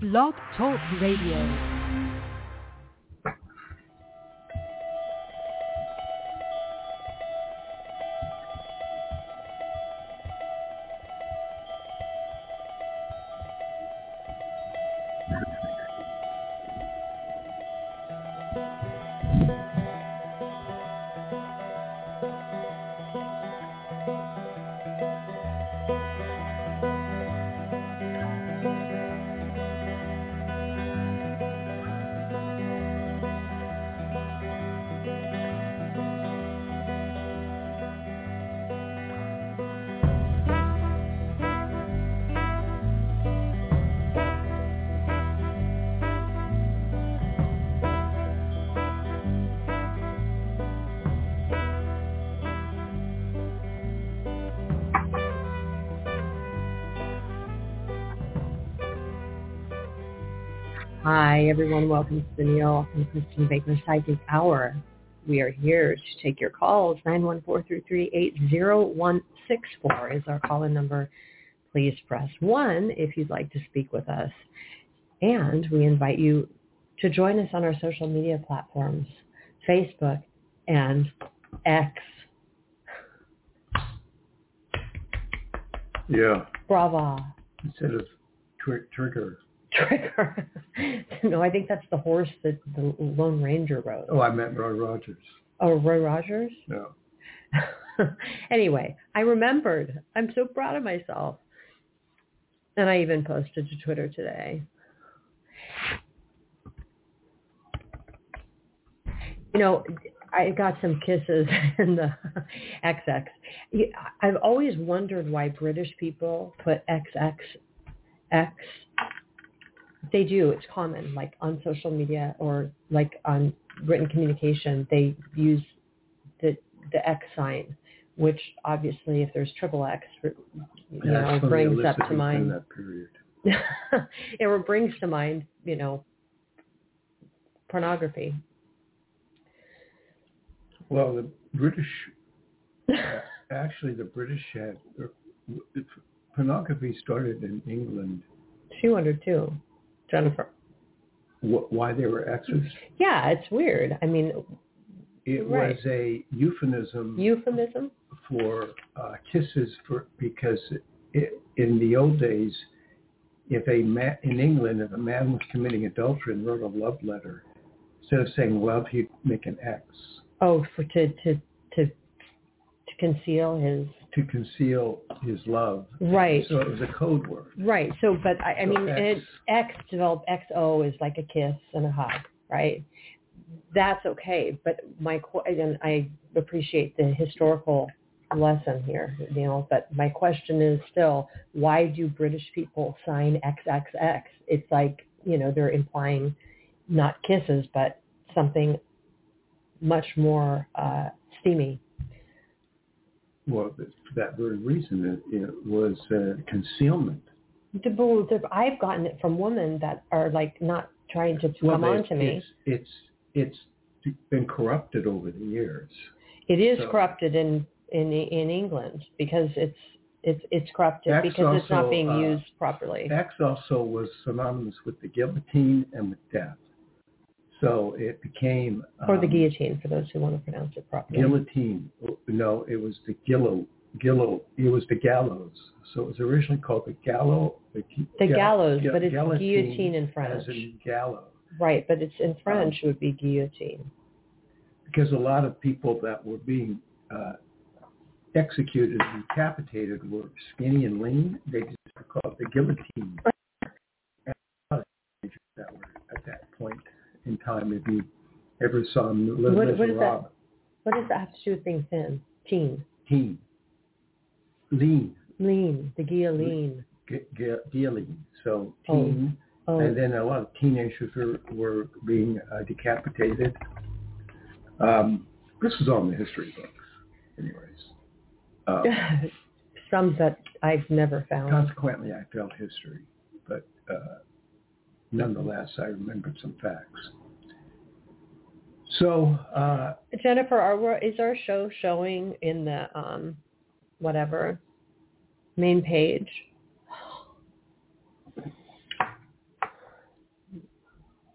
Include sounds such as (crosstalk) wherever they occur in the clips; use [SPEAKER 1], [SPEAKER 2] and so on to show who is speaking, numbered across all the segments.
[SPEAKER 1] Blog Talk Radio.
[SPEAKER 2] Hi, everyone. Welcome to the Neil and Kristin Baker Psychic Hour. We are here to take your calls. 914-338-0164 is our call-in number. Please press 1 if you'd like to speak with us. And we invite you to join us on our social media platforms, Facebook and X.
[SPEAKER 3] Yeah,
[SPEAKER 2] Bravo.
[SPEAKER 3] instead of tr- trigger.
[SPEAKER 2] Trigger. (laughs) no, I think that's the horse that the Lone Ranger rode.
[SPEAKER 3] Oh, I meant Roy Rogers.
[SPEAKER 2] Oh, Roy Rogers?
[SPEAKER 3] No. (laughs)
[SPEAKER 2] anyway, I remembered. I'm so proud of myself. And I even posted to Twitter today. You know, I got some kisses (laughs) in the XX. I've always wondered why British people put XX X. They do. It's common, like on social media or like on written communication. They use the the X sign, which obviously, if there's triple X, you know, brings up to mind. (laughs) it brings to mind, you know, pornography.
[SPEAKER 3] Well, the British, (laughs) actually, the British had pornography started in England.
[SPEAKER 2] She wondered too, Jennifer.
[SPEAKER 3] Wh- Why they were X's?
[SPEAKER 2] Yeah, it's weird. I mean,
[SPEAKER 3] It
[SPEAKER 2] Right.
[SPEAKER 3] was a euphemism
[SPEAKER 2] euphemism.
[SPEAKER 3] for uh, kisses for because it, in the old days, if a man in England, if a man was committing adultery and wrote a love letter, instead of saying love, he'd make an X
[SPEAKER 2] Oh, for to to to to conceal his
[SPEAKER 3] to conceal his love.
[SPEAKER 2] right.
[SPEAKER 3] So it was a code word.
[SPEAKER 2] Right. So, but I, I
[SPEAKER 3] So
[SPEAKER 2] mean,
[SPEAKER 3] X.
[SPEAKER 2] it, X developed XO is like a kiss and a hug, right? That's okay. But my and I appreciate the historical lesson here, Neil. But my question is still, why do British people sign XXX? It's like you know they're implying not kisses, but something much more uh, steamy.
[SPEAKER 3] Well, for that very reason, it, it was uh, concealment.
[SPEAKER 2] I've gotten it from women that are like not trying to come
[SPEAKER 3] Well,
[SPEAKER 2] on to me.
[SPEAKER 3] It's, it's it's been corrupted over the years.
[SPEAKER 2] It is
[SPEAKER 3] So-
[SPEAKER 2] corrupted in in in England because it's it's it's corrupted because it's not being
[SPEAKER 3] uh,
[SPEAKER 2] used properly.
[SPEAKER 3] X also was synonymous with the guillotine and with death. So it became
[SPEAKER 2] or the
[SPEAKER 3] um,
[SPEAKER 2] guillotine for those who want to pronounce it properly.
[SPEAKER 3] Guillotine. No, it was the gillo, gillo. It was the gallows. So it was originally called the gallow. The,
[SPEAKER 2] The
[SPEAKER 3] gal-
[SPEAKER 2] gallows,
[SPEAKER 3] gu-
[SPEAKER 2] but it's
[SPEAKER 3] guillotine
[SPEAKER 2] guillotine in French.
[SPEAKER 3] As in gallows.
[SPEAKER 2] Right, but it's in French
[SPEAKER 3] Um,
[SPEAKER 2] it would be guillotine.
[SPEAKER 3] Because a lot of people that were being uh, executed and decapitated were skinny and lean. They just called it the guillotine. And a lot of teenagers that were at that point in time, if you ever saw Les
[SPEAKER 2] What- what is that? What does that have to do with being thin? Teen.
[SPEAKER 3] teen, lean,
[SPEAKER 2] Lean. The guillotine.
[SPEAKER 3] gu- gu- guillotine. So
[SPEAKER 2] Oh.
[SPEAKER 3] teen,
[SPEAKER 2] Oh,
[SPEAKER 3] and then a lot of teenagers were, were being uh, decapitated. Um, this is all in the history books, anyways. Uh, (laughs)
[SPEAKER 2] some that I've never found.
[SPEAKER 3] consequently, I failed history, but uh, nonetheless, I remembered some facts. So, uh,
[SPEAKER 2] Jennifer, are we, is our show showing in the um whatever main page?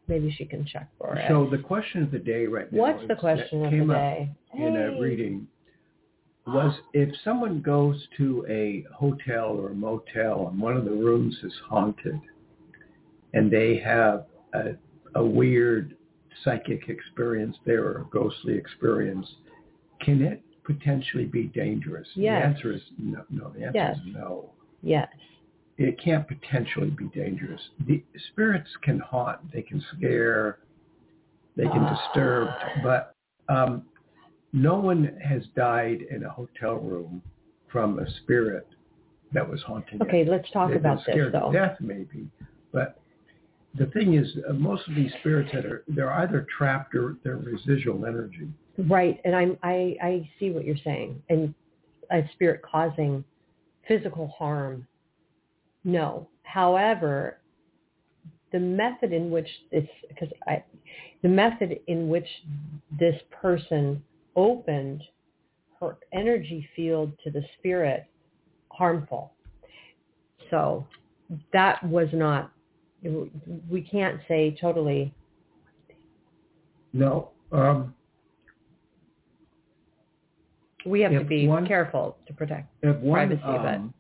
[SPEAKER 2] maybe she can check for it.
[SPEAKER 3] So the question of the day right now.
[SPEAKER 2] What's the question
[SPEAKER 3] that
[SPEAKER 2] of
[SPEAKER 3] came
[SPEAKER 2] the
[SPEAKER 3] up
[SPEAKER 2] day?
[SPEAKER 3] in a reading was if someone goes to a hotel or a motel and one of the rooms is haunted and they have a, a weird psychic experience there or a ghostly experience, can it potentially be dangerous?
[SPEAKER 2] Yes.
[SPEAKER 3] The answer is no. No, the answer
[SPEAKER 2] Yes.
[SPEAKER 3] is no.
[SPEAKER 2] Yes.
[SPEAKER 3] It can't potentially be dangerous. The spirits can haunt, they can scare, they can disturb, but um, no one has died in a hotel room from a spirit that was haunting it.
[SPEAKER 2] Okay, let's talk
[SPEAKER 3] They've
[SPEAKER 2] about this though.
[SPEAKER 3] to death, maybe. But the thing is, uh, most of these spirits that are they're either trapped or they're residual energy.
[SPEAKER 2] Right, and I'm I I see what you're saying, and a spirit causing physical harm. No, however, the method in which this because I the method in which this person opened her energy field to the spirit harmful. So that was not we can't say totally
[SPEAKER 3] No. Um,
[SPEAKER 2] we have to be
[SPEAKER 3] one-
[SPEAKER 2] careful to protect
[SPEAKER 3] one,
[SPEAKER 2] Privacy, but-
[SPEAKER 3] um,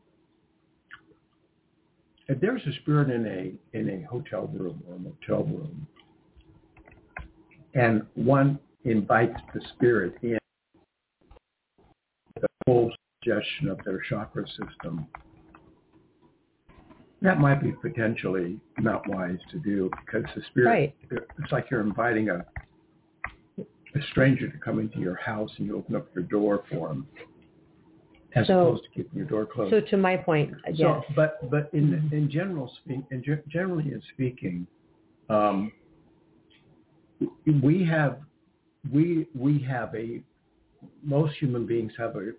[SPEAKER 3] if there's a spirit in a in a hotel room or a motel room, and one invites the spirit in, the full suggestion of their chakra system, that might be potentially not wise to do because the spirit, it's like you're inviting a a stranger to come into your house and you open up your door for them, as
[SPEAKER 2] So-
[SPEAKER 3] opposed to keeping your door closed.
[SPEAKER 2] So to my point, yes.
[SPEAKER 3] So, but but in in general speak, in ge- generally in speaking, um, we have we we have a most human beings have a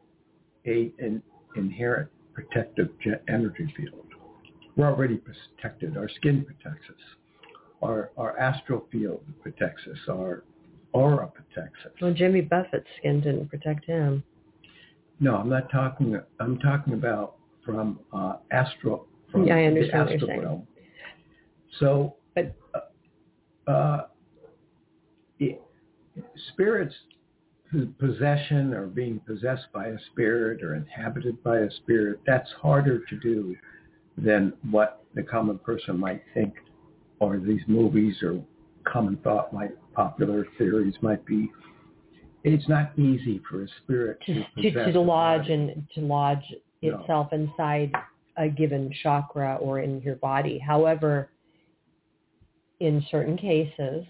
[SPEAKER 3] a an inherent protective energy field. We're already protected. Our skin protects us. Our our astral field protects us. Our aura protects us.
[SPEAKER 2] well, Jimmy Buffett's skin didn't protect him.
[SPEAKER 3] No, I'm not talking. I'm talking about from uh, astral from
[SPEAKER 2] Yeah, I
[SPEAKER 3] the
[SPEAKER 2] understand what you're
[SPEAKER 3] astral
[SPEAKER 2] saying.
[SPEAKER 3] realm. So,
[SPEAKER 2] But-
[SPEAKER 3] uh, uh, it, spirits possession or being possessed by a spirit or inhabited by a spirit that's harder to do than what the common person might think or these movies or common thought might popular theories might be it's not easy for a spirit
[SPEAKER 2] To,
[SPEAKER 3] to
[SPEAKER 2] to, to lodge and to lodge
[SPEAKER 3] No.
[SPEAKER 2] itself inside a given chakra or in your body. However, in certain cases,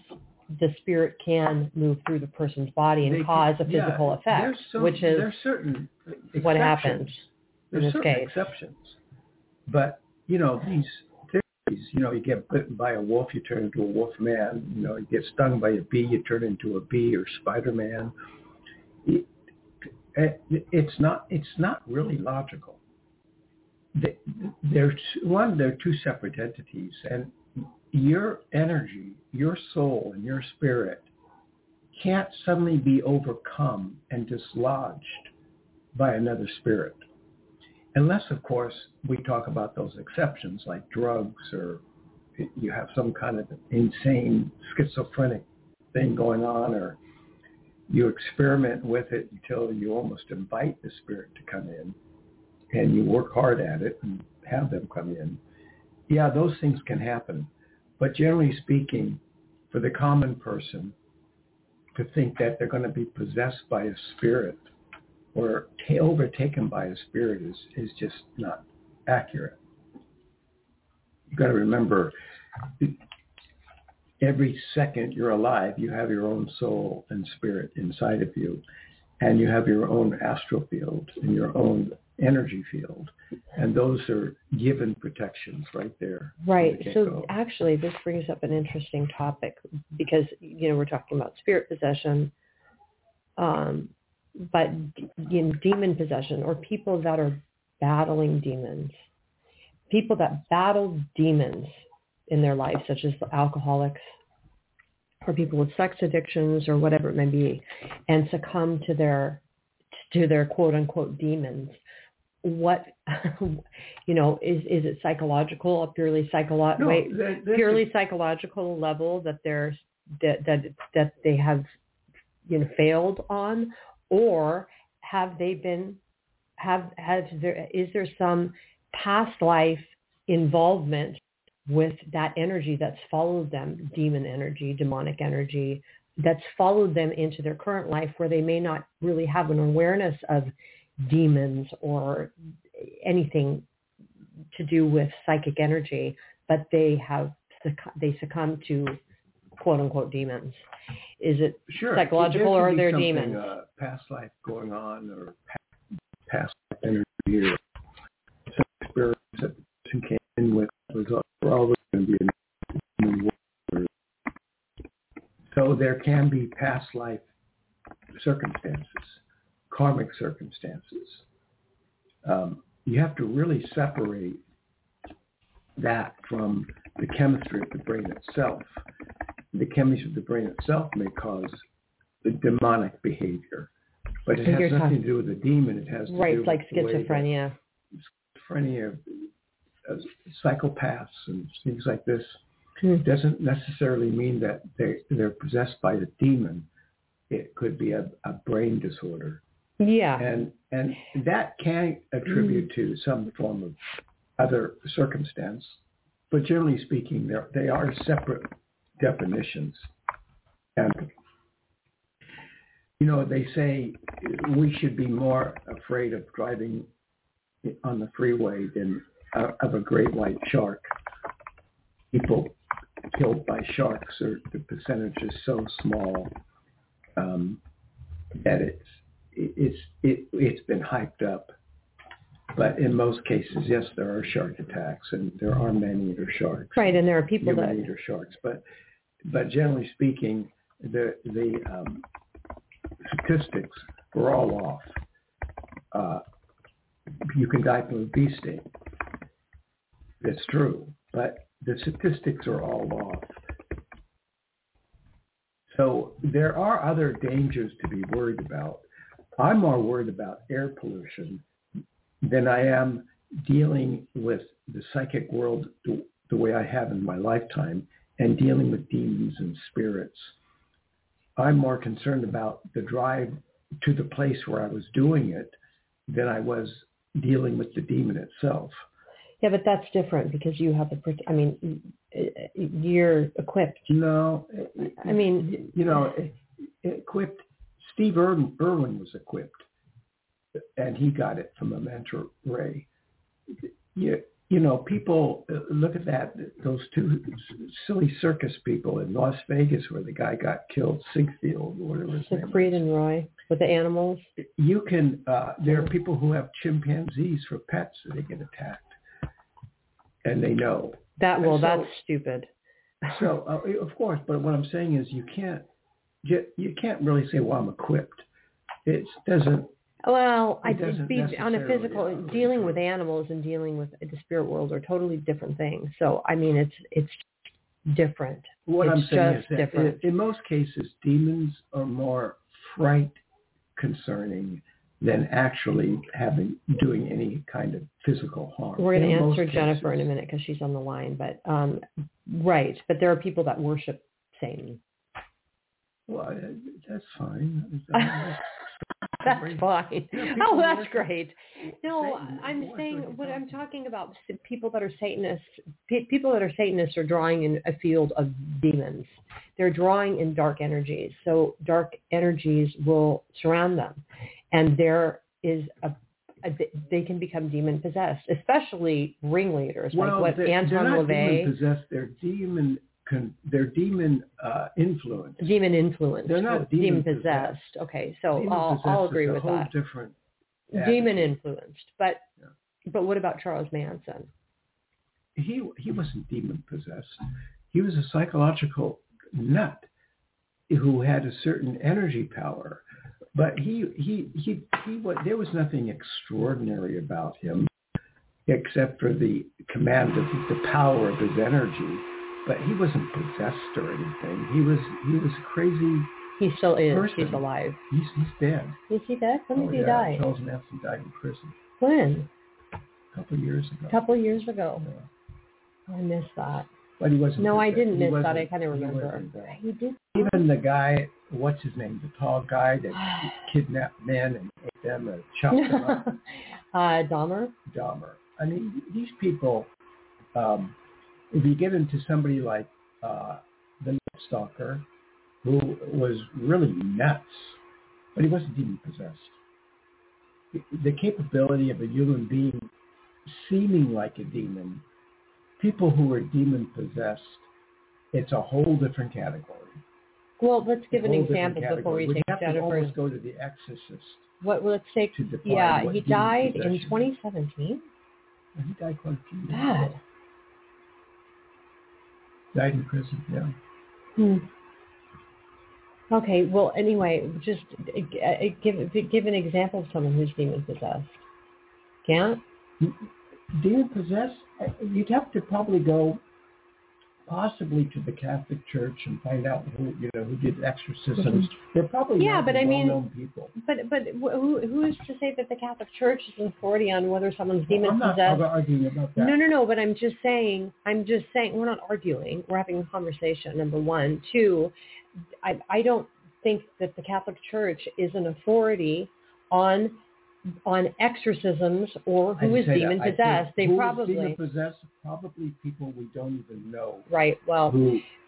[SPEAKER 2] the spirit can move through the person's body and
[SPEAKER 3] They
[SPEAKER 2] cause
[SPEAKER 3] can-
[SPEAKER 2] a physical
[SPEAKER 3] yeah,
[SPEAKER 2] effect, which is
[SPEAKER 3] there's certain
[SPEAKER 2] what happens in this
[SPEAKER 3] certain
[SPEAKER 2] case.
[SPEAKER 3] exceptions, but you know these theories. You know, you get bitten by a wolf, you turn into a wolf man. You know, you get stung by a bee, you turn into a bee or Spider Man. It, it, it's not. It's not really logical. They- They're one. They're two separate entities, and your energy, your soul, and your spirit can't suddenly be overcome and dislodged by another spirit. Unless, of course, we talk about those exceptions like drugs or you have some kind of insane schizophrenic thing going on or you experiment with it until you almost invite the spirit to come in and you work hard at it and have them come in. Yeah, those things can happen. But generally speaking, for the common person to think that they're going to be possessed by a spirit or ta overtaken by a spirit is, is just not accurate. You've got to remember, every second you're alive, you have your own soul and spirit inside of you, and you have your own astral field and your own energy field, and those are given protections right there.
[SPEAKER 2] Right.
[SPEAKER 3] the
[SPEAKER 2] So actually, this brings up an interesting topic because you know we're talking about spirit possession, um, but in demon possession or people that are battling demons, people that battle demons in their life, such as alcoholics or people with sex addictions or whatever it may be, and succumb to their to their quote unquote demons. What (laughs) you know is is it psychological a purely psychological
[SPEAKER 3] No, that-
[SPEAKER 2] purely psychological level that they're that that that they have you know failed on or have they been have has there is there some past life involvement with that energy that's followed them demon energy demonic energy that's followed them into their current life where they may not really have an awareness of demons or anything to do with psychic energy, but they have they succumb to quote unquote demons. Is it
[SPEAKER 3] Sure.
[SPEAKER 2] psychological
[SPEAKER 3] There
[SPEAKER 2] or they're
[SPEAKER 3] there
[SPEAKER 2] demons?
[SPEAKER 3] Uh, past life going on or pa- past energy or some experience that person came in with was always going to be a new world. So there can be past life circumstances, karmic circumstances. Um, you have to really separate that from the chemistry of the brain itself. The chemistry of the brain itself may cause the demonic behavior, but it has nothing
[SPEAKER 2] talking-
[SPEAKER 3] to do with the demon. It has to
[SPEAKER 2] right,
[SPEAKER 3] do
[SPEAKER 2] like
[SPEAKER 3] with that
[SPEAKER 2] schizophrenia.
[SPEAKER 3] schizophrenia, uh, psychopaths, and things like this
[SPEAKER 2] Hmm.
[SPEAKER 3] doesn't necessarily mean that they they're possessed by a demon. It could be a, a brain disorder,
[SPEAKER 2] Yeah.
[SPEAKER 3] and and that can attribute
[SPEAKER 2] Mm.
[SPEAKER 3] to some form of other circumstance. But generally speaking, they they are separate definitions, and you know they say we should be more afraid of driving on the freeway than uh, of a great white shark. People killed by sharks are the percentage is so small um, that it's it's it, it's been hyped up. But in most cases, yes, there are shark attacks, and there are man-eater sharks,
[SPEAKER 2] Right, and there are people that
[SPEAKER 3] human-eater sharks. But but generally speaking, the the um, statistics are all off. Uh, you can die from a bee sting. That's true, but the statistics are all off. So there are other dangers to be worried about. I'm more worried about air pollution than I am dealing with the psychic world the, the way I have in my lifetime and dealing with demons and spirits. I'm more concerned about the drive to the place where I was doing it than I was dealing with the demon itself.
[SPEAKER 2] yeah, but that's different because you have the. I mean, you're equipped.
[SPEAKER 3] No,
[SPEAKER 2] I mean,
[SPEAKER 3] you know, equipped. Steve Irwin, Irwin was equipped, and he got it from a mentor Ray. You, you know, people uh, look at that. Those two silly circus people in Las Vegas, where the guy got killed, Sigfield, or whatever his name. Is.
[SPEAKER 2] and Roy with the animals.
[SPEAKER 3] You can. Uh, there are people who have chimpanzees for pets, and they get attacked, and they know.
[SPEAKER 2] That well,
[SPEAKER 3] So-
[SPEAKER 2] that's stupid.
[SPEAKER 3] So uh, of course, but what I'm saying is you can't you, you can't really say, well, I'm equipped. It doesn't.
[SPEAKER 2] Well, I
[SPEAKER 3] doesn't
[SPEAKER 2] be on a physical
[SPEAKER 3] yeah,
[SPEAKER 2] dealing with animals and dealing with the spirit world are totally different things. So I mean, it's it's different.
[SPEAKER 3] What
[SPEAKER 2] It's
[SPEAKER 3] I'm saying is that
[SPEAKER 2] different.
[SPEAKER 3] in, in most cases, demons are more fright concerning than actually having doing any kind of physical harm.
[SPEAKER 2] We're going to answer Jennifer in a minute because she's on the line. But um, right, but there are people that worship Satan.
[SPEAKER 3] Well, that's fine.
[SPEAKER 2] That's
[SPEAKER 3] Great.
[SPEAKER 2] fine.
[SPEAKER 3] Yeah, (laughs)
[SPEAKER 2] Oh, that's great. No,
[SPEAKER 3] Satan.
[SPEAKER 2] I'm saying what I'm
[SPEAKER 3] talking
[SPEAKER 2] about. People that are Satanists, people that are Satanists are drawing in a field of demons. They're drawing in dark energies. So dark energies will surround them, and there is a, a they can become demon possessed, especially ringleaders
[SPEAKER 3] well,
[SPEAKER 2] like what
[SPEAKER 3] they,
[SPEAKER 2] Anton
[SPEAKER 3] they're not
[SPEAKER 2] LaVey,
[SPEAKER 3] demon possessed. They're demon. Con, they're demon uh, influenced.
[SPEAKER 2] demon influenced,
[SPEAKER 3] They're not
[SPEAKER 2] demon
[SPEAKER 3] demon
[SPEAKER 2] possessed. Okay, so
[SPEAKER 3] Demon
[SPEAKER 2] I'll,
[SPEAKER 3] possessed
[SPEAKER 2] I'll agree with that.
[SPEAKER 3] Different.
[SPEAKER 2] demon
[SPEAKER 3] attitude.
[SPEAKER 2] influenced. But
[SPEAKER 3] Yeah.
[SPEAKER 2] but what about Charles Manson?
[SPEAKER 3] He he wasn't demon possessed. He was a psychological nut who had a certain energy power. But he he he he was, there was nothing extraordinary about him except for the command of the power of his energy. But he wasn't possessed or anything. He was he was crazy.
[SPEAKER 2] He still is. He's alive.
[SPEAKER 3] He's he's dead.
[SPEAKER 2] Is he dead? When did
[SPEAKER 3] Oh,
[SPEAKER 2] he
[SPEAKER 3] yeah,
[SPEAKER 2] die?
[SPEAKER 3] Charles Manson died in prison.
[SPEAKER 2] When?
[SPEAKER 3] a couple of years ago.
[SPEAKER 2] A couple of years ago.
[SPEAKER 3] Yeah.
[SPEAKER 2] I missed that.
[SPEAKER 3] But he wasn't.
[SPEAKER 2] No, I didn't
[SPEAKER 3] He
[SPEAKER 2] miss that. I kind of remember.
[SPEAKER 3] uh,
[SPEAKER 2] He did.
[SPEAKER 3] Even the guy, what's his name, the tall guy that (sighs) kidnapped men and ate them and chopped them up,
[SPEAKER 2] uh, Dahmer.
[SPEAKER 3] Dahmer. I mean, these people. Um, if you get into somebody like uh, the Stalker, who was really nuts, but he wasn't demon possessed. The- capability of a human being seeming like a demon, people who are demon possessed, it's a whole different category.
[SPEAKER 2] Well, let's give an example before
[SPEAKER 3] category.
[SPEAKER 2] we take
[SPEAKER 3] have to
[SPEAKER 2] Jennifer's.
[SPEAKER 3] almost go to the Exorcist
[SPEAKER 2] What? well, Let's take.
[SPEAKER 3] to
[SPEAKER 2] Yeah, he died in 2017.
[SPEAKER 3] He died quite a few years
[SPEAKER 2] Bad.
[SPEAKER 3] ago. Died in prison, yeah.
[SPEAKER 2] Hmm. Okay. Well, anyway, just uh, uh, give give an example of someone who's demon possessed. Can't.
[SPEAKER 3] demon possessed, uh, you'd have to probably go possibly to the Catholic Church and find out who you know who did exorcisms. They're probably
[SPEAKER 2] Mm-hmm. Yeah, but I mean-
[SPEAKER 3] people.
[SPEAKER 2] But but who who is to say that the Catholic Church is in authority on whether someone's demon
[SPEAKER 3] I'm not
[SPEAKER 2] possessed?
[SPEAKER 3] arguing about that.
[SPEAKER 2] No, no, no. But I'm just saying. I'm just saying. We're not arguing. We're having a conversation. Number one. Two. I I don't think that the Catholic Church is an authority on on exorcisms or
[SPEAKER 3] who is
[SPEAKER 2] who
[SPEAKER 3] didn't
[SPEAKER 2] is
[SPEAKER 3] say that.
[SPEAKER 2] demon possessed. They probably
[SPEAKER 3] demon possessed. Probably people we don't even know
[SPEAKER 2] right. Well,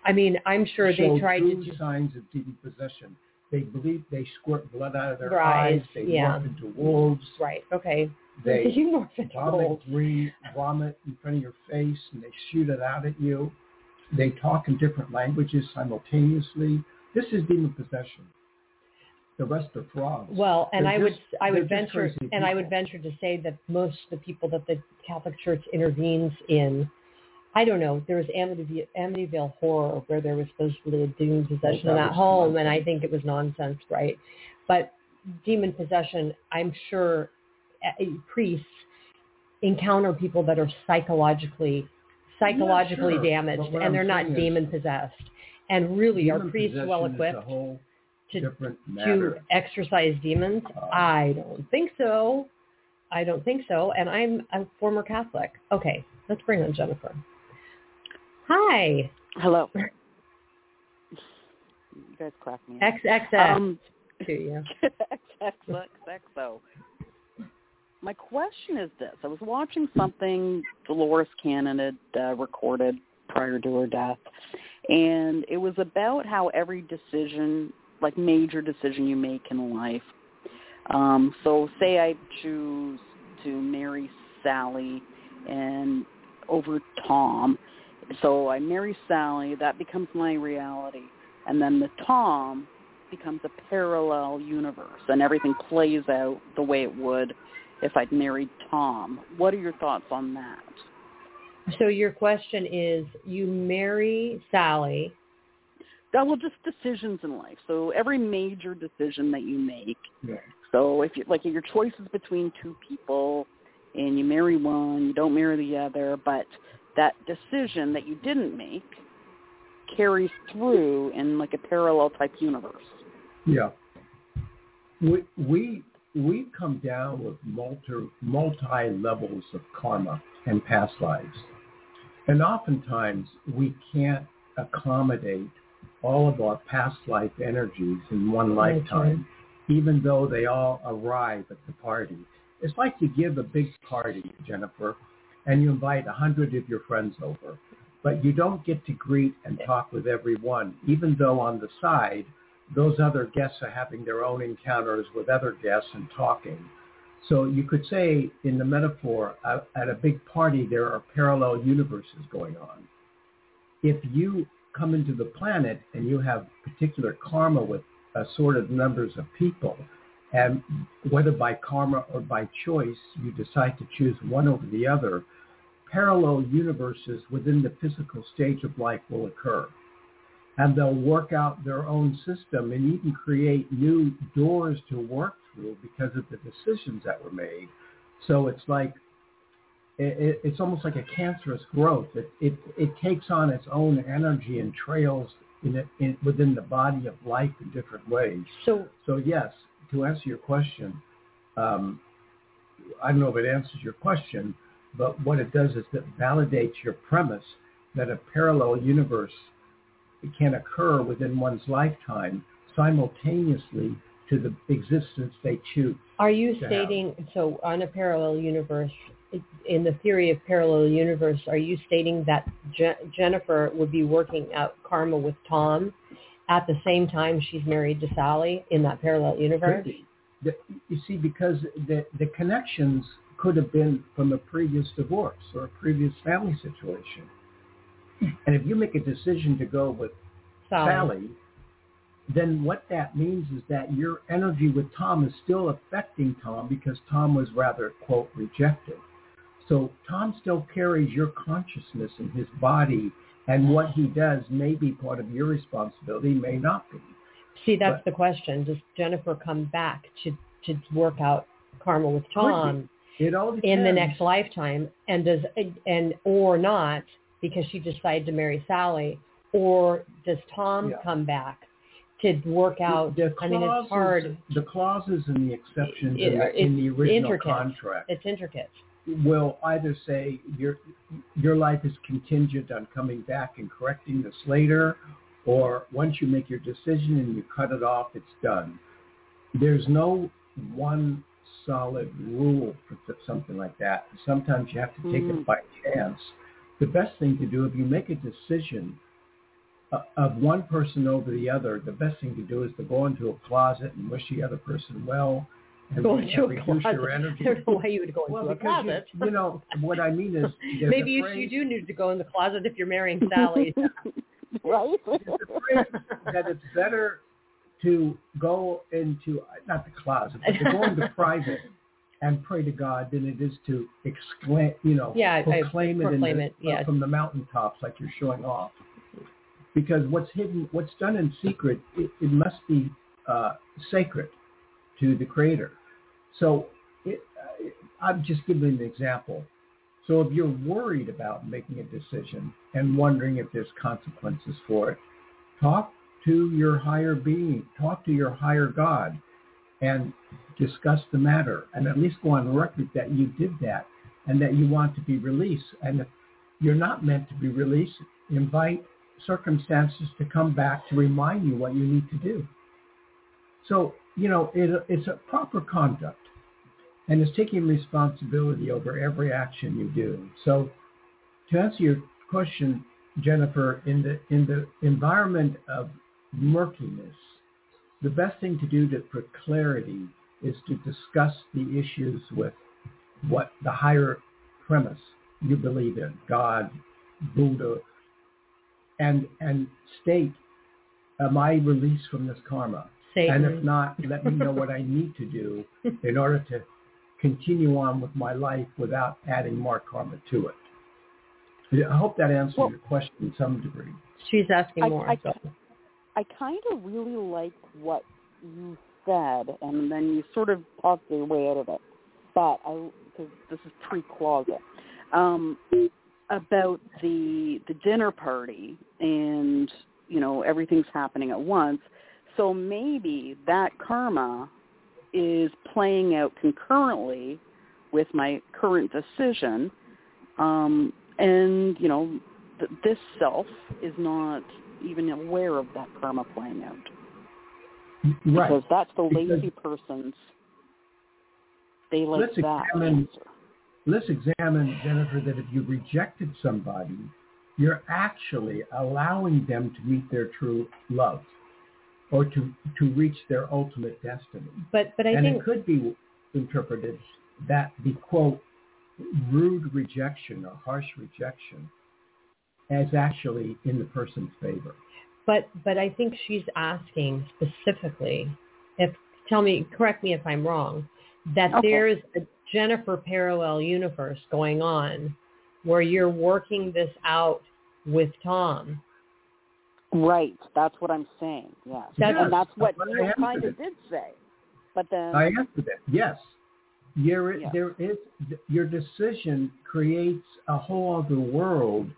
[SPEAKER 2] I mean, I'm sure they tried to do.
[SPEAKER 3] signs of demon possession. They believe they squirt blood out of their
[SPEAKER 2] Right,
[SPEAKER 3] eyes. They
[SPEAKER 2] yeah.
[SPEAKER 3] morph into wolves.
[SPEAKER 2] Right. Okay.
[SPEAKER 3] They (laughs)
[SPEAKER 2] you morph into
[SPEAKER 3] vomit
[SPEAKER 2] wolves.
[SPEAKER 3] green vomit in front of your face and they shoot it out at you. They talk in different languages simultaneously. This is demon possession. The rest are frogs.
[SPEAKER 2] Well, and
[SPEAKER 3] They're
[SPEAKER 2] I would
[SPEAKER 3] just-
[SPEAKER 2] I would venture and I would venture to say that most of the people that the Catholic Church intervenes in, I don't know. There was Amityville, Amityville Horror where there was supposedly a demon possession
[SPEAKER 3] that
[SPEAKER 2] in that home, and I think it was nonsense, right? But demon possession, I'm sure uh, priests encounter people that are psychologically psychologically
[SPEAKER 3] sure,
[SPEAKER 2] damaged, and
[SPEAKER 3] I'm
[SPEAKER 2] they're not demon possessed. And really, are priests well equipped to
[SPEAKER 3] different
[SPEAKER 2] to
[SPEAKER 3] matter.
[SPEAKER 2] exorcise demons?
[SPEAKER 3] Uh,
[SPEAKER 2] I don't think so. I don't think so. And I'm a former Catholic. Okay, let's bring on Jennifer. Hi,
[SPEAKER 4] Hello. (laughs) You guys crack me up.
[SPEAKER 2] XXX
[SPEAKER 4] Um,
[SPEAKER 2] to you. (laughs)
[SPEAKER 4] XXXO. My question is this. I was watching something Dolores Cannon had uh, recorded prior to her death, and it was about how every decision, like major decision you make in life, um, so say I choose to marry Sally and over Tom, so I marry Sally, that becomes my reality, and then the Tom becomes a parallel universe and everything plays out the way it would if I'd married Tom. What are your thoughts on that?
[SPEAKER 2] So your question is, you marry Sally.
[SPEAKER 4] Uh, well, just decisions in life. So every major decision that you make.
[SPEAKER 3] Yeah.
[SPEAKER 4] So if you like your choice is between two people and you marry one, you don't marry the other, but that decision that you didn't make carries through in like a parallel type universe.
[SPEAKER 3] Yeah. We we we come down with multi multi levels of karma and past lives. And oftentimes we can't accommodate all of our past life energies in one lifetime, even though they all arrive at the party. It's like you give a big party, Jennifer, and you invite a hundred of your friends over, but you don't get to greet and talk with everyone, even though on the side those other guests are having their own encounters with other guests and talking. So you could say in the metaphor, uh, at a big party, there are parallel universes going on. If you come into the planet and you have particular karma with uh, assorted numbers of people, and whether by karma or by choice, you decide to choose one over the other, parallel universes within the physical stage of life will occur and they'll work out their own system and even create new doors to work through because of the decisions that were made. So it's like it, it's almost like a cancerous growth. It, it it takes on its own energy and trails in it in, within the body of life in different ways.
[SPEAKER 2] So
[SPEAKER 3] So yes, to answer your question, um, I don't know if it answers your question, but what it does is it validates your premise that a parallel universe can occur within one's lifetime simultaneously to the existence they choose.
[SPEAKER 2] Are you
[SPEAKER 3] to have.
[SPEAKER 2] stating so on a parallel universe? In the theory of parallel universe, are you stating that Je- Jennifer would be working out karma with Tom at the same time she's married to Sally in that parallel universe?
[SPEAKER 3] The, you see, because the, the connections could have been from a previous divorce or a previous family situation. And if you make a decision to go with
[SPEAKER 2] Sally.
[SPEAKER 3] Sally, then what that means is that your energy with Tom is still affecting Tom because Tom was rather, quote, rejected. So Tom still carries your consciousness in his body, and what he does may be part of your responsibility, may not be.
[SPEAKER 2] See, that's
[SPEAKER 3] But-
[SPEAKER 2] the question. Does Jennifer come back to to work out karma with. Tom in the next lifetime, and does and or not because she decided to marry Sally, or does Tom
[SPEAKER 3] Yeah.
[SPEAKER 2] come back to work out?
[SPEAKER 3] The
[SPEAKER 2] I mean, it's hard.
[SPEAKER 3] The clauses and the exceptions
[SPEAKER 2] It-
[SPEAKER 3] in, the, in the original
[SPEAKER 2] intricate.
[SPEAKER 3] contract
[SPEAKER 2] It's intricate.
[SPEAKER 3] Will either say your your life is contingent on coming back and correcting this later, or once you make your decision and you cut it off, it's done. There's no one solid rule for th- something like that. Sometimes you have to take
[SPEAKER 4] Mhm.
[SPEAKER 3] it by chance. The best thing to do if you make a decision uh, of one person over the other, the best thing to do is to go into a closet and wish the other person well
[SPEAKER 2] Go
[SPEAKER 3] and
[SPEAKER 2] into a closet.
[SPEAKER 3] your energy.
[SPEAKER 2] I don't know why you would go into
[SPEAKER 3] Well,
[SPEAKER 2] a
[SPEAKER 3] because you,
[SPEAKER 2] closet. (laughs)
[SPEAKER 3] you know what I mean is (laughs)
[SPEAKER 2] Maybe you,
[SPEAKER 3] phrase,
[SPEAKER 2] you do need to go in the closet if you're marrying Sally. (laughs)
[SPEAKER 4] right?
[SPEAKER 3] there's a phrase that it's better to go into not the closet, but to go into private and pray to God than it is to exclaim, you know,
[SPEAKER 2] Yeah, I- I
[SPEAKER 3] proclaim it, in
[SPEAKER 2] proclaim
[SPEAKER 3] the,
[SPEAKER 2] it, yeah.
[SPEAKER 3] uh, from the mountaintops like you're showing off. Because what's hidden, what's done in secret, it, it must be uh, sacred to the Creator. So it, uh, I'm just giving an example. So if you're worried about making a decision and wondering if there's consequences for it, talk to your higher being, talk to your higher God, and discuss the matter, and at least go on record that you did that and that you want to be released. And if you're not meant to be released, invite circumstances to come back to remind you what you need to do. So, you know, it, it's a proper conduct and it's taking responsibility over every action you do. So to answer your question, Jennifer, in the, in the environment of murkiness, the best thing to do to, for clarity is to discuss the issues with what the higher premise you believe in, God, Buddha, and and state, am I released from this karma?
[SPEAKER 2] Satan.
[SPEAKER 3] And if not, let me know what I need to do (laughs) in order to continue on with my life without adding more karma to it. I hope that answers
[SPEAKER 4] Well-
[SPEAKER 3] your question in some degree.
[SPEAKER 2] She's asking
[SPEAKER 4] I-
[SPEAKER 2] more.
[SPEAKER 4] I-
[SPEAKER 2] so.
[SPEAKER 4] I kind of really like what you said, and then you sort of talked your way out of it. But I, because this is pre-closet, um, about the the dinner party, and you know everything's happening at once. So maybe that karma is playing out concurrently with my current decision, um, and you know th- this self is not even aware of that karma playing out
[SPEAKER 3] Right.
[SPEAKER 4] because that's the
[SPEAKER 3] Because-
[SPEAKER 4] lazy person's. They like
[SPEAKER 3] Let's
[SPEAKER 4] that
[SPEAKER 3] examine-
[SPEAKER 4] answer.
[SPEAKER 3] Let's examine, Jennifer, that if you rejected somebody, you're actually allowing them to meet their true love or to, to reach their ultimate destiny.
[SPEAKER 2] But but I
[SPEAKER 3] and
[SPEAKER 2] think
[SPEAKER 3] it could be interpreted that the quote rude rejection or harsh rejection as actually in the person's favor.
[SPEAKER 2] but but I think she's asking specifically if tell me correct me if I'm wrong that
[SPEAKER 4] Okay.
[SPEAKER 2] there's a Jennifer parallel universe going on where you're working this out with Tom.
[SPEAKER 4] Right, that's what I'm saying. Yes,
[SPEAKER 2] That's-
[SPEAKER 4] and that's what Neil kind of did say. But then,
[SPEAKER 3] I answered that. Yes. Your. There is your decision creates a whole other world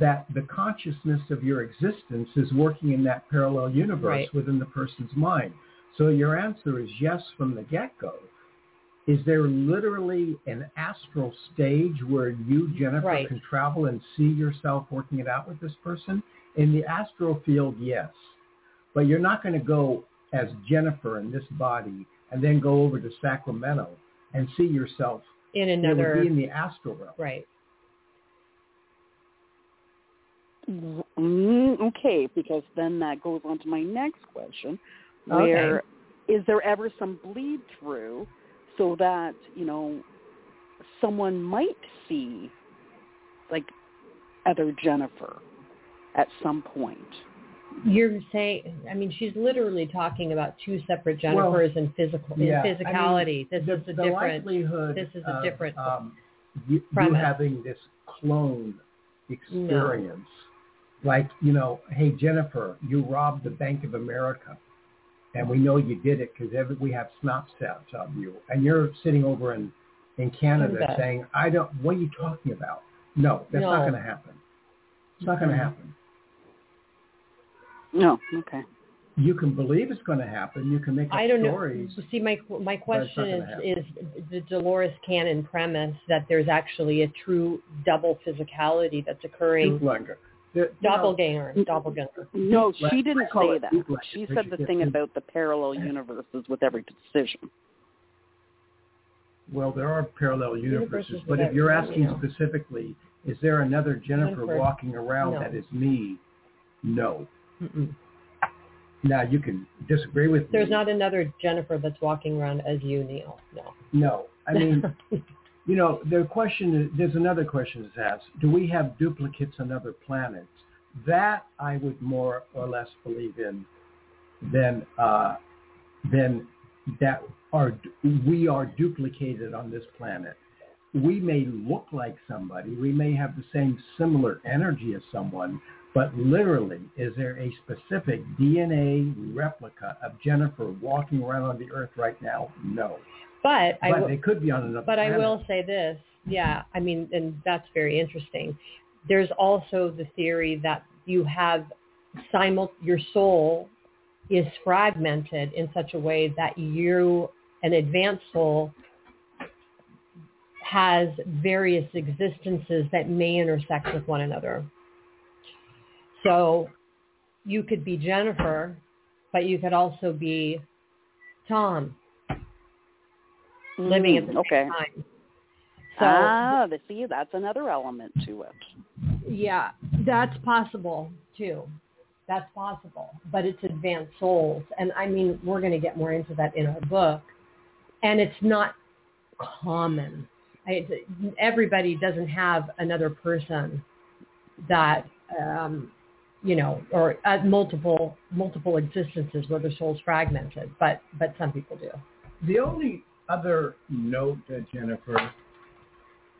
[SPEAKER 3] that the consciousness of your existence is working in that parallel universe
[SPEAKER 2] Right.
[SPEAKER 3] within the person's mind. So your answer is yes from the get-go. Is there literally an astral stage where you, Jennifer,
[SPEAKER 2] Right.
[SPEAKER 3] can travel and see yourself working it out with this person? In the astral field, yes. But you're not going to go as Jennifer in this body and then go over to Sacramento and see yourself.
[SPEAKER 2] in another.
[SPEAKER 3] It would
[SPEAKER 2] another
[SPEAKER 3] be in the astral realm.
[SPEAKER 2] right.
[SPEAKER 4] Mm, okay, because then that goes on to my next question, where is there ever some bleed through so that you know someone might see like other Jennifer at some point?
[SPEAKER 2] You're saying, I mean, she's literally talking about two separate
[SPEAKER 3] Well,
[SPEAKER 2] Jennifers in physical
[SPEAKER 3] yeah, I mean,
[SPEAKER 2] physicality. this
[SPEAKER 3] the,
[SPEAKER 2] is a
[SPEAKER 3] the
[SPEAKER 2] different.
[SPEAKER 3] likelihood
[SPEAKER 2] this is a
[SPEAKER 3] of,
[SPEAKER 2] different
[SPEAKER 3] um, you, you having this clone experience like you know hey jennifer you robbed the bank of america and we know you did it because we have snapshots of you and you're sitting over in in canada
[SPEAKER 2] Canada.
[SPEAKER 3] saying i don't what are you talking about no that's not going to happen it's not going to happen
[SPEAKER 4] No, okay.
[SPEAKER 3] you can believe it's going to happen you can make up
[SPEAKER 2] I don't
[SPEAKER 3] stories
[SPEAKER 2] know. See, my my question is is the Dolores Cannon premise that there's actually a true double physicality that's occurring.
[SPEAKER 3] Doppelganger. The- know,
[SPEAKER 2] Doppelganger, doppelganger.
[SPEAKER 4] No, she didn't say
[SPEAKER 3] it
[SPEAKER 4] that. She said the thing about the parallel universes with every decision.
[SPEAKER 3] Well, there are parallel universes,
[SPEAKER 2] Universes
[SPEAKER 3] but if you're asking
[SPEAKER 2] yeah.
[SPEAKER 3] specifically, is there another Jennifer
[SPEAKER 2] Jennifer,
[SPEAKER 3] walking around
[SPEAKER 2] no.
[SPEAKER 3] that is me? No.
[SPEAKER 2] Mm-mm.
[SPEAKER 3] Now you can disagree with
[SPEAKER 2] There's
[SPEAKER 3] me.
[SPEAKER 2] There's not another Jennifer that's walking around as you, Neil. No.
[SPEAKER 3] No. I mean, (laughs) you know, the question is, there's another question that's asked. Do we have duplicates on other planets? That I would more or less believe in than, uh, than that are, we are duplicated on this planet. We may look like somebody. We may have the same similar energy as someone, but literally, is there a specific DNA replica of Jennifer walking around on the earth right now? No.
[SPEAKER 2] But I
[SPEAKER 3] But
[SPEAKER 2] will,
[SPEAKER 3] they could be on another
[SPEAKER 2] but I will say this. Yeah, I mean, and that's very interesting. There's also the theory that you have simul your soul is fragmented in such a way that you, an advanced soul, has various existences that may intersect with one another. So you could be Jennifer, but you could also be Tom living at the
[SPEAKER 4] Mm, okay.
[SPEAKER 2] same time. So
[SPEAKER 4] ah, see, that's another element to it.
[SPEAKER 2] yeah, that's possible too. That's possible, but it's advanced souls, and I mean we're going to get more into that in our book, and it's not common. I, everybody doesn't have another person that um, you know, or uh, multiple multiple existences where their soul's fragmented, but but some people do.
[SPEAKER 3] The only other note, Jennifer,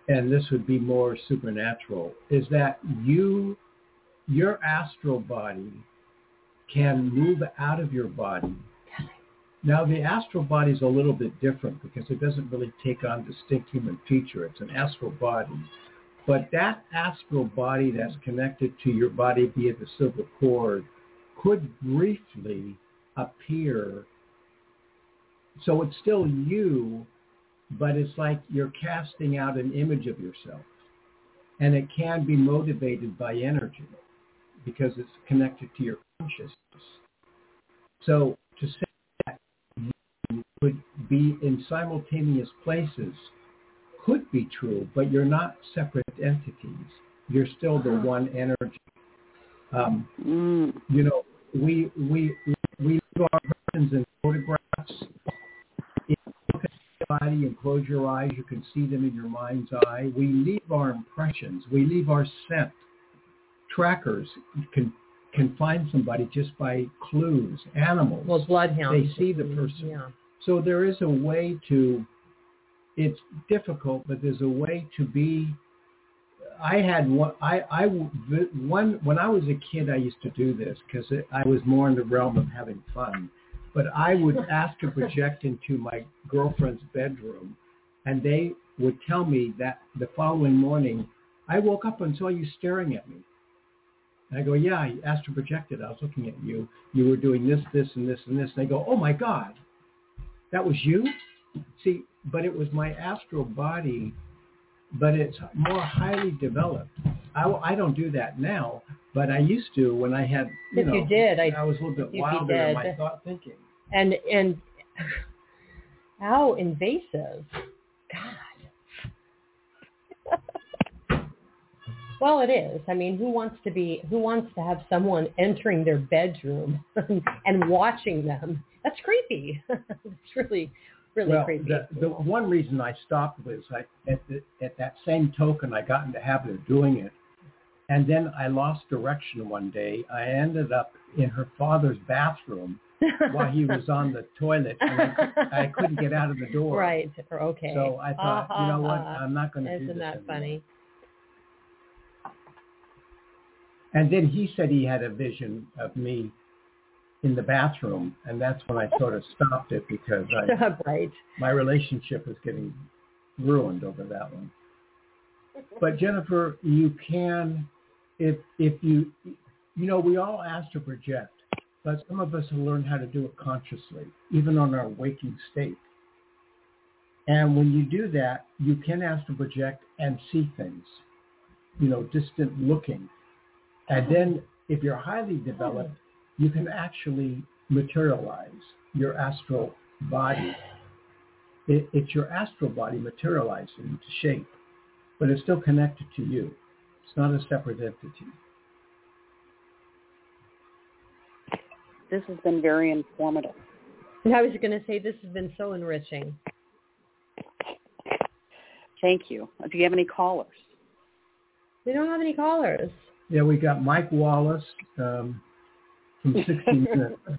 [SPEAKER 3] and this would be more supernatural, is that you, your astral body, can move out of your body. Now, the astral body is a little bit different because it doesn't really take on distinct human feature. It's an astral body. But that astral body that's connected to your body via the silver cord could briefly appear so it's still you, but it's like you're casting out an image of yourself. And it can be motivated by energy because it's connected to your consciousness. So to say that you could be in simultaneous places could be true, but you're not separate entities. You're still the one energy. Um,
[SPEAKER 4] Mm.
[SPEAKER 3] you know, we we we leave our persons in photographs. If you look at the body and close your eyes, you can see them in your mind's eye. We leave our impressions. We leave our scent. Trackers can can find somebody just by clues. Animals.
[SPEAKER 2] Well, bloodhounds.
[SPEAKER 3] They see the person.
[SPEAKER 2] Yeah.
[SPEAKER 3] So there is a way to, it's difficult, but there's a way to be, I had one, I, I, one, when I was a kid, I used to do this because I was more in the realm of having fun. But I would ask to project into my girlfriend's bedroom and they would tell me that the following morning, I woke up and saw you staring at me. And I go, yeah, I asked to project it. I was looking at you. You were doing this, this, and this, and this. And they go, oh my God, that was you? See, but it was my astral body, but it's more highly developed. I, I don't do that now, but I used to when I had, you
[SPEAKER 2] If
[SPEAKER 3] know,
[SPEAKER 2] you did, I
[SPEAKER 3] I was a little bit wilder in my thought thinking.
[SPEAKER 2] and and how invasive. God. (laughs) well, it is. I mean, who wants to be? Who wants to have someone entering their bedroom (laughs) and watching them? That's creepy. (laughs) it's really, really
[SPEAKER 3] well,
[SPEAKER 2] creepy.
[SPEAKER 3] the, the one reason I stopped was I, at, the, at that same token, I got into the habit of doing it. And then I lost direction one day. I ended up in her father's bathroom (laughs) while he was on the toilet. And I, I couldn't get out of the door.
[SPEAKER 2] Right. Okay.
[SPEAKER 3] So I thought,
[SPEAKER 2] Ha,
[SPEAKER 3] you know what?
[SPEAKER 2] ha.
[SPEAKER 3] I'm not going to do this.
[SPEAKER 2] Isn't that
[SPEAKER 3] anymore.
[SPEAKER 2] funny?
[SPEAKER 3] And then he said he had a vision of me in the bathroom, and that's when I sort of stopped it because I, (laughs)
[SPEAKER 2] right.
[SPEAKER 3] my relationship was getting ruined over that one. But Jennifer, you can, if if you, you know, we all ask to project, but some of us have learned how to do it consciously, even on our waking state. And when you do that, you can ask to project and see things, you know, distant looking. And then if you're highly developed, you can actually materialize your astral body. It, it's your astral body materializing into shape, but it's still connected to you. It's not a separate entity.
[SPEAKER 4] This has been very informative.
[SPEAKER 2] And I was going to say this has been so enriching.
[SPEAKER 4] Thank you. Do you have any callers?
[SPEAKER 2] We don't have any callers.
[SPEAKER 3] Yeah, we got Mike Wallace um, from 60 Minutes. (laughs)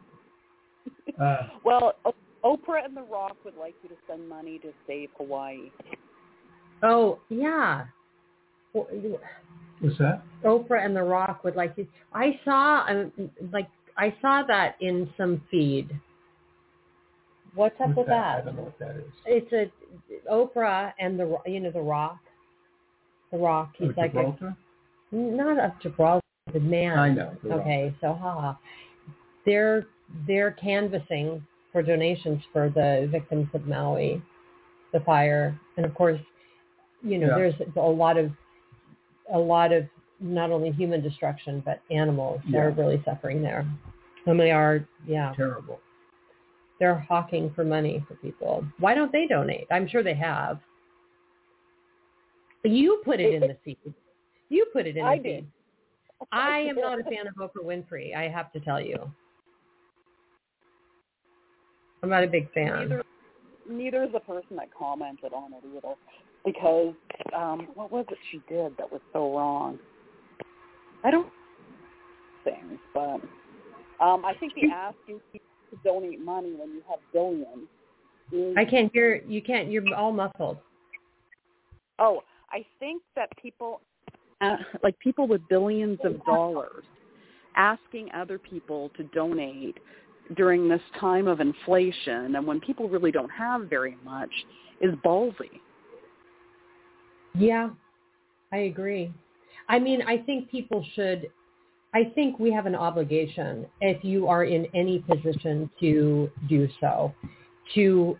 [SPEAKER 3] Uh,
[SPEAKER 4] Well, O- Oprah and The Rock would like you to send money to save Hawaii.
[SPEAKER 2] Oh yeah. Well,
[SPEAKER 3] what's that?
[SPEAKER 2] Oprah and The Rock would like to. I saw um, like I saw that in some feed. What's up
[SPEAKER 3] What's
[SPEAKER 2] with
[SPEAKER 3] I
[SPEAKER 2] that?
[SPEAKER 3] don't know what that is.
[SPEAKER 2] It's a Oprah and the Ro- you know the Rock. The Rock. He's
[SPEAKER 3] Oh,
[SPEAKER 2] like a,
[SPEAKER 3] Gibraltar?
[SPEAKER 2] not a Gibraltar the man.
[SPEAKER 3] I know. The Rock.
[SPEAKER 2] Okay, so ha. They're they're canvassing for donations for the victims of Maui, the fire, and of course, you know,
[SPEAKER 3] Yeah.
[SPEAKER 2] there's a lot of a lot of not only human destruction but animals are really suffering there. And they are, yeah,
[SPEAKER 3] Terrible.
[SPEAKER 2] they're hawking for money for people. Why don't they donate? I'm sure they have. You put it in the seed. You put it in the
[SPEAKER 4] I
[SPEAKER 2] feed.
[SPEAKER 4] did.
[SPEAKER 2] I (laughs) am not a fan of Oprah Winfrey. I have to tell you. I'm not a big fan.
[SPEAKER 4] Neither, neither is the person that commented on it either, because um, what was it she did that was so wrong? I don't things, but um, I think the asking people to donate money when you have billions. Is,
[SPEAKER 2] I can't hear you. Can't. You're all muffled.
[SPEAKER 4] oh, I think that people, uh, like people with billions of dollars, asking other people to donate during this time of inflation and when people really don't have very much is ballsy.
[SPEAKER 2] Yeah, I agree. I mean, I think people should. I think we have an obligation, if you are in any position to do so, to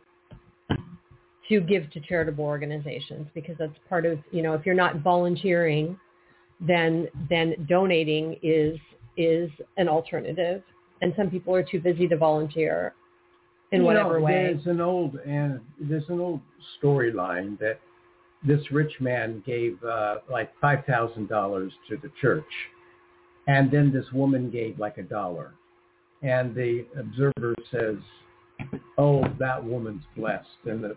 [SPEAKER 2] to give to charitable organizations because that's part of you know if you're not volunteering, then then donating is is an alternative, and some people are too busy to volunteer in
[SPEAKER 3] You
[SPEAKER 2] whatever
[SPEAKER 3] know,
[SPEAKER 2] way.
[SPEAKER 3] There's an old and there's an old storyline that this rich man gave uh, like five thousand dollars to the church, and then this woman gave like a dollar, and the observer says, "Oh, that woman's blessed," and the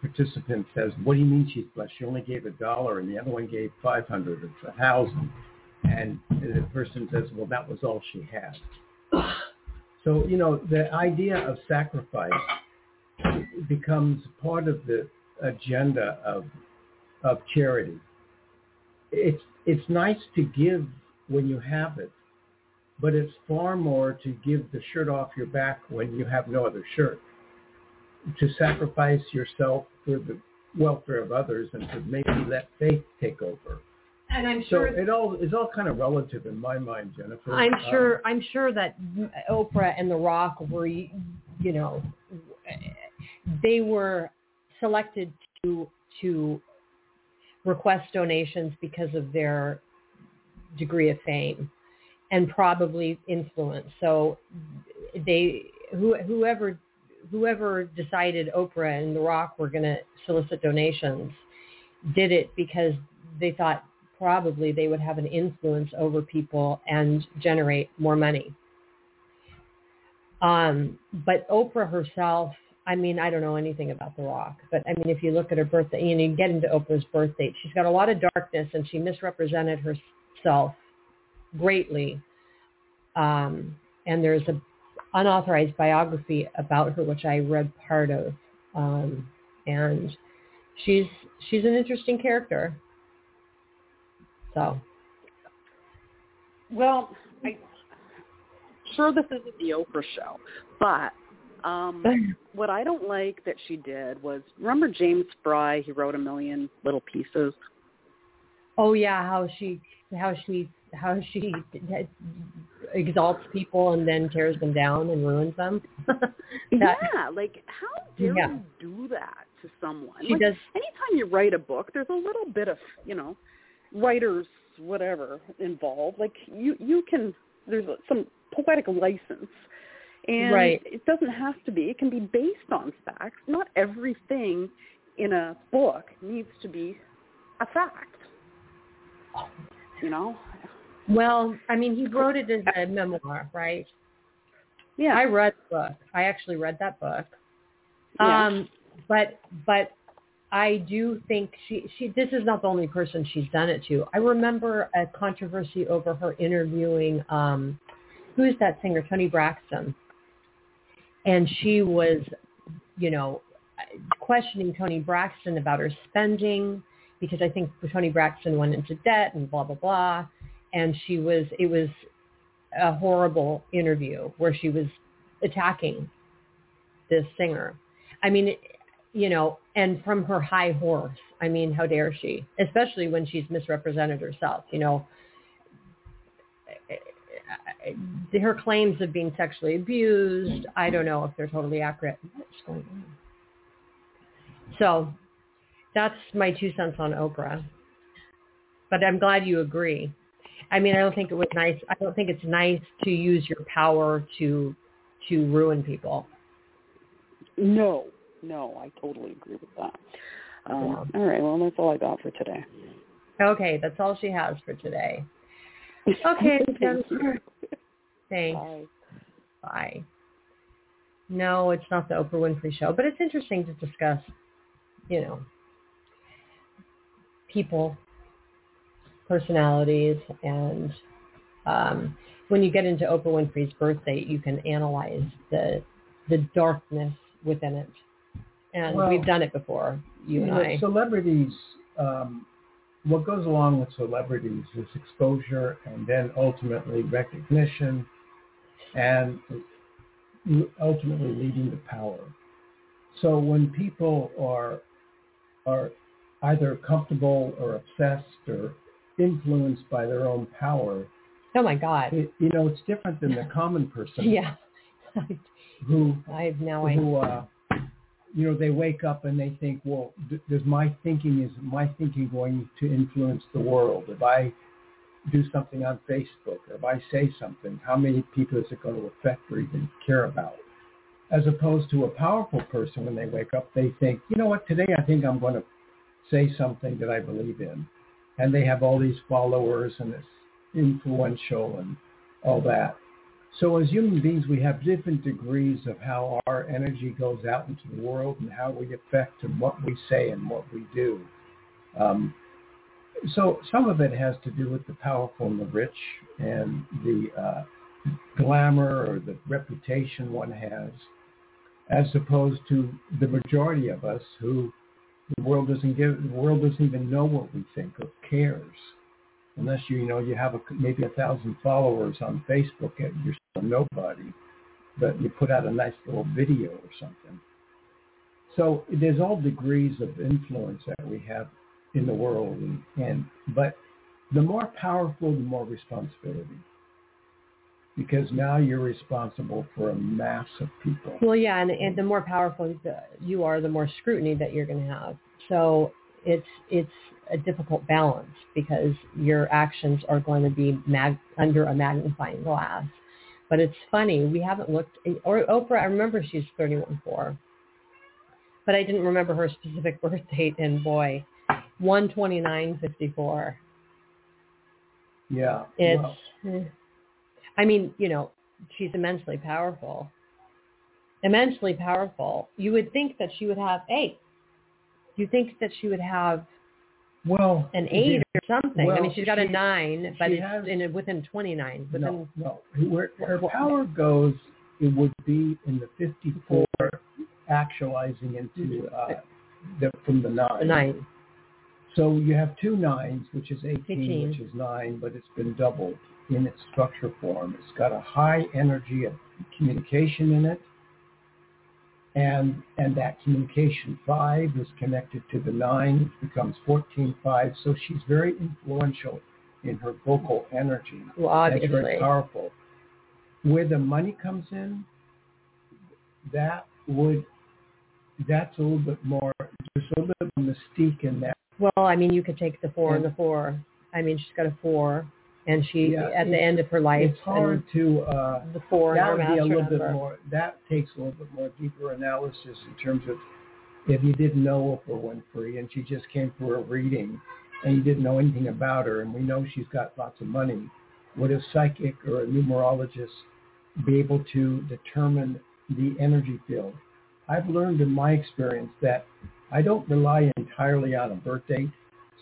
[SPEAKER 3] participant says, "What do you mean she's blessed? She only gave a dollar, and the other one gave five hundred. It's a thousand. And the person says, "Well, that was all she had." So you know the idea of sacrifice becomes part of the agenda of of charity. It's it's nice to give when you have it, but it's far more to give the shirt off your back when you have no other shirt. To sacrifice yourself for the welfare of others and to maybe let faith take over.
[SPEAKER 2] And I'm
[SPEAKER 3] So it all is all kind of relative in my mind, Jennifer.
[SPEAKER 2] I'm
[SPEAKER 3] Um,
[SPEAKER 2] sure. I'm sure that Oprah and The Rock were, you know, they were selected to to request donations because of their degree of fame and probably influence. So they who, whoever whoever decided Oprah and The Rock were going to solicit donations did it because they thought probably they would have an influence over people and generate more money. Um, but Oprah herself, I mean, I don't know anything about The Rock, but I mean, if you look at her birthday, you know, you get into Oprah's birth date, she's got a lot of darkness and she misrepresented herself greatly. Um, and there's a unauthorized biography about her, which I read part of. Um, and she's she's an interesting character. So,
[SPEAKER 4] well, I sure this isn't the Oprah show, but um (laughs) what I don't like that she did was remember James Frey? He wrote a million little pieces.
[SPEAKER 2] Oh yeah, how she how she how she exalts people and then tears them down and ruins them. (laughs) that,
[SPEAKER 4] yeah, like how dare yeah. you do that to someone?
[SPEAKER 2] She
[SPEAKER 4] like,
[SPEAKER 2] does.
[SPEAKER 4] Anytime you write a book, there's a little bit of you know, writers whatever involved. Like you you can there's some poetic license. And
[SPEAKER 2] right.
[SPEAKER 4] it doesn't have to be. It can be based on facts. Not everything in a book needs to be a fact. You know,
[SPEAKER 2] well, I mean, he wrote it as a memoir, right?
[SPEAKER 4] Yeah.
[SPEAKER 2] I read the book. I actually read that book.
[SPEAKER 4] Yeah.
[SPEAKER 2] Um, but but I do think she she this is not the only person she's done it to. I remember a controversy over her interviewing um who is that singer Toni Braxton. And she was, you know, questioning Toni Braxton about her spending because I think Toni Braxton went into debt and blah blah blah and she was it was a horrible interview where she was attacking this singer. I mean, you know, and from her high horse. I mean, how dare she? Especially when she's misrepresented herself, you know. Her claims of being sexually abused, I don't know if they're totally accurate. What's going on? So that's my two cents on Oprah. But I'm glad you agree. I mean, I don't think it was nice. I don't think it's nice to use your power to to ruin people.
[SPEAKER 4] No, no, I totally agree with that. Um, yeah. All right, well, that's all I got for today.
[SPEAKER 2] Okay, that's all she has for today. (laughs) Okay,
[SPEAKER 4] Thank
[SPEAKER 2] thanks.
[SPEAKER 4] Bye.
[SPEAKER 2] Bye. No, it's not the Oprah Winfrey Show, but it's interesting to discuss, you know, people personalities and um, when you get into Oprah Winfrey's birthday, you can analyze the the darkness within it. And
[SPEAKER 3] well,
[SPEAKER 2] we've done it before, you,
[SPEAKER 3] you
[SPEAKER 2] and
[SPEAKER 3] know,
[SPEAKER 2] I.
[SPEAKER 3] Celebrities, um, what goes along with celebrities is exposure and then ultimately recognition and ultimately leading to power. So when people are are either comfortable or obsessed or influenced by their own power.
[SPEAKER 2] Oh my God!
[SPEAKER 3] It, you know, it's different than the (laughs) common person.
[SPEAKER 2] yeah.
[SPEAKER 3] who (laughs)
[SPEAKER 2] I have now
[SPEAKER 3] who uh, you know they wake up and they think, well, does my thinking is my thinking going to influence the world? If I do something on Facebook or if I say something, how many people is it going to affect or even care about? As opposed to a powerful person, when they wake up, they think, you know what, today I think I'm going to say something that I believe in and they have all these followers and it's influential and all that. So as human beings, we have different degrees of how our energy goes out into the world and how we affect and what we say and what we do. Um, so some of it has to do with the powerful and the rich and the uh, glamour or the reputation one has, as opposed to the majority of us who the world doesn't give. The world doesn't even know what we think or cares, unless you, you know you have a, maybe a thousand followers on Facebook and you're still nobody, but you put out a nice little video or something. So there's all degrees of influence that we have in the world, and, and but the more powerful, the more responsibility. Because now you're responsible for a mass of people.
[SPEAKER 2] Well, yeah, and, and the more powerful you are, the more scrutiny that you're going to have. So it's it's a difficult balance because your actions are going to be mag- under a magnifying glass. But it's funny we haven't looked. Or Oprah, I remember she's 31.4, but I didn't remember her specific (laughs) birth date. And boy, 129.54.
[SPEAKER 3] Yeah.
[SPEAKER 2] It's.
[SPEAKER 3] well.
[SPEAKER 2] I mean, you know, she's immensely powerful. Immensely powerful. You would think that she would have eight. You think that she would have
[SPEAKER 3] well,
[SPEAKER 2] an eight or something. I mean, she's got a nine, but it's
[SPEAKER 3] has-
[SPEAKER 2] in within 29. Within,
[SPEAKER 3] no, no. Where her
[SPEAKER 2] What-
[SPEAKER 3] power goes, it would be in the 54 actualizing into uh, the, from the nine.
[SPEAKER 2] the nine.
[SPEAKER 3] So you have two nines, which is 18,
[SPEAKER 2] 18.
[SPEAKER 3] which is nine, but it's been doubled in its structure form. It's got a high energy of communication in it. And, and that communication five is connected to the nine, which becomes 14 five. So she's very influential in her vocal energy.
[SPEAKER 2] Well,
[SPEAKER 3] That's very powerful. Where the money comes in, that would, that's a little bit more, there's a little bit of mystique in that.
[SPEAKER 2] Well, I mean, you could take the four and the four. I mean, she's got a four, and she
[SPEAKER 3] Yeah,
[SPEAKER 2] at the end of her life,
[SPEAKER 3] It's hard to, uh,
[SPEAKER 2] the four
[SPEAKER 3] that would be a little
[SPEAKER 2] number.
[SPEAKER 3] bit more, that takes a little bit more deeper analysis in terms of if you didn't know Oprah Winfrey and she just came for a reading and you didn't know anything about her and we know she's got lots of money, would a psychic or a numerologist be able to determine the energy field? I've learned in my experience that I don't rely entirely on a birth date.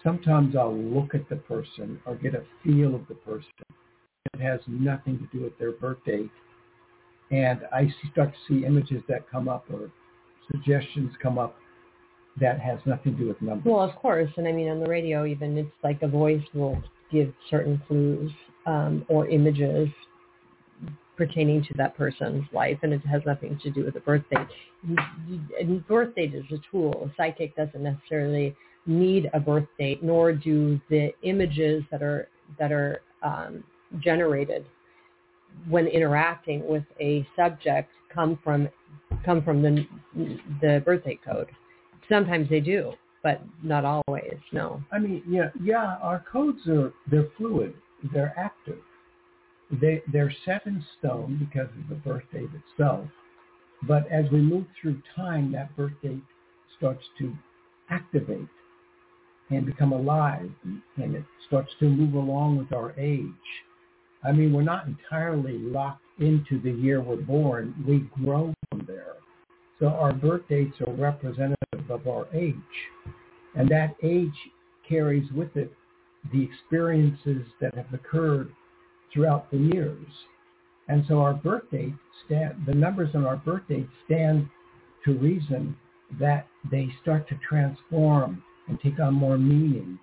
[SPEAKER 3] Sometimes I'll look at the person or get a feel of the person. It has nothing to do with their birth date. And I start to see images that come up or suggestions come up that has nothing to do with numbers.
[SPEAKER 2] Well, of course, and I mean on the radio, even it's like a voice will give certain clues um, or images pertaining to that person's life, and it has nothing to do with the birth date. And birth date is a tool. A psychic doesn't necessarily need a birth date, nor do the images that are that are um, generated when interacting with a subject come from come from the the birth date code. Sometimes they do, but not always. No.
[SPEAKER 3] I mean, yeah, yeah, our codes are they're fluid, they're active. They they're set in stone because of the birth date itself. But as we move through time, that birth date starts to activate and become alive, and it starts to move along with our age. I mean, we're not entirely locked into the year we're born. We grow from there. So our birth dates are representative of our age. And that age carries with it the experiences that have occurred throughout the years. And so our birth date stand, the numbers on our birth date stand to reason that they start to transform and take on more meaning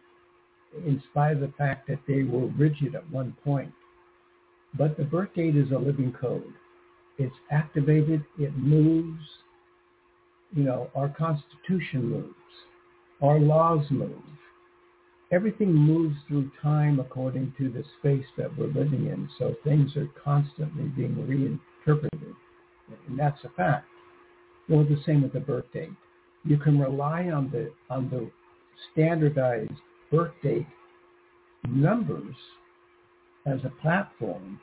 [SPEAKER 3] in spite of the fact that they were rigid at one point. But the birth date is a living code. It's activated, it moves. You know, our Constitution moves. Our laws move. Everything moves through time according to the space that we're living in. So things are constantly being reinterpreted. And that's a fact. Well, the same with the birth date. You can rely on the on the standardized birth date numbers as a platform,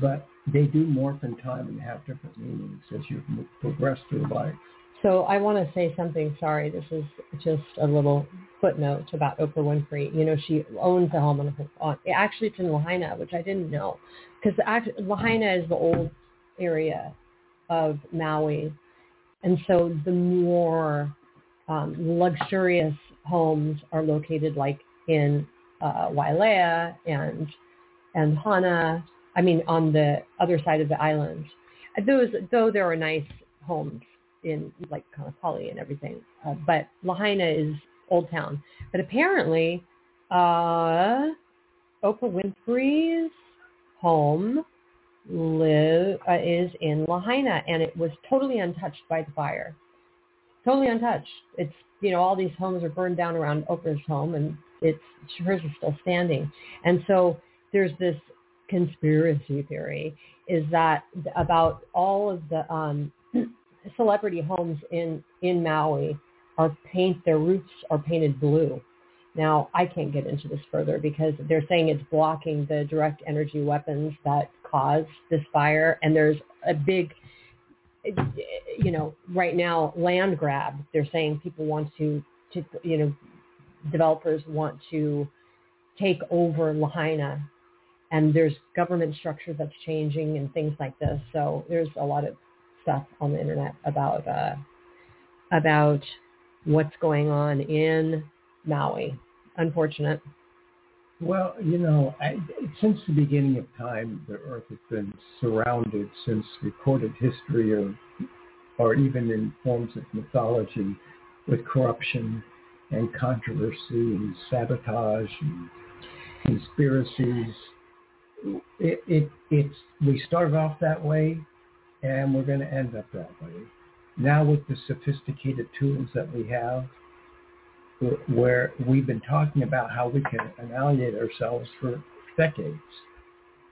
[SPEAKER 3] but they do morph in time and have different meanings as you progress through life.
[SPEAKER 2] So I want to say something. Sorry, this is just a little footnote about Oprah Winfrey. You know, she owns a home on, on actually it's in Lahaina, which I didn't know, because Lahaina is the old area of Maui, and so the more um, luxurious homes are located like in uh, Wailea and and Hana. I mean, on the other side of the island. Those, though, there are nice homes in like Kaanapali and everything, uh, but Lahaina is Old Town. But apparently, uh, Oprah Winfrey's home live uh, is in Lahaina, and it was totally untouched by the fire. Totally untouched. It's you know all these homes are burned down around Oprah's home, and it's hers is still standing. And so there's this conspiracy theory is that about all of the um, (clears throat) celebrity homes in in Maui are paint their roofs are painted blue. Now I can't get into this further because they're saying it's blocking the direct energy weapons that cause this fire, and there's a big, you know, right now land grab. They're saying people want to to you know developers want to take over Lahaina and there's government structure that's changing and things like this. So there's a lot of stuff on the internet about uh, about what's going on in Maui. Unfortunate.
[SPEAKER 3] Well, you know, I, since the beginning of time, the Earth has been surrounded since recorded history, or or even in forms of mythology, with corruption and controversy and sabotage and conspiracies. It, it, it's, we started off that way and we're going to end up that way. Now with the sophisticated tools that we have, where we've been talking about how we can annihilate ourselves for decades.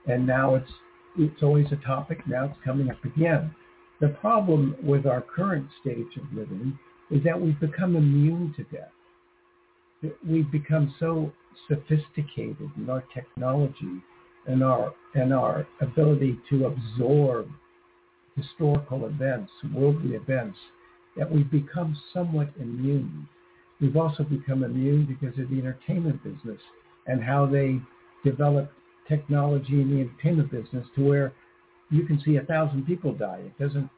[SPEAKER 3] And now it's, it's always a topic. Now it's coming up again. The problem with our current stage of living is that we've become immune to death we've become so sophisticated in our technology and our and our ability to absorb historical events, worldly events, that we've become somewhat immune. We've also become immune because of the entertainment business and how they developed technology in the entertainment business to where you can see a thousand people die. It doesn't.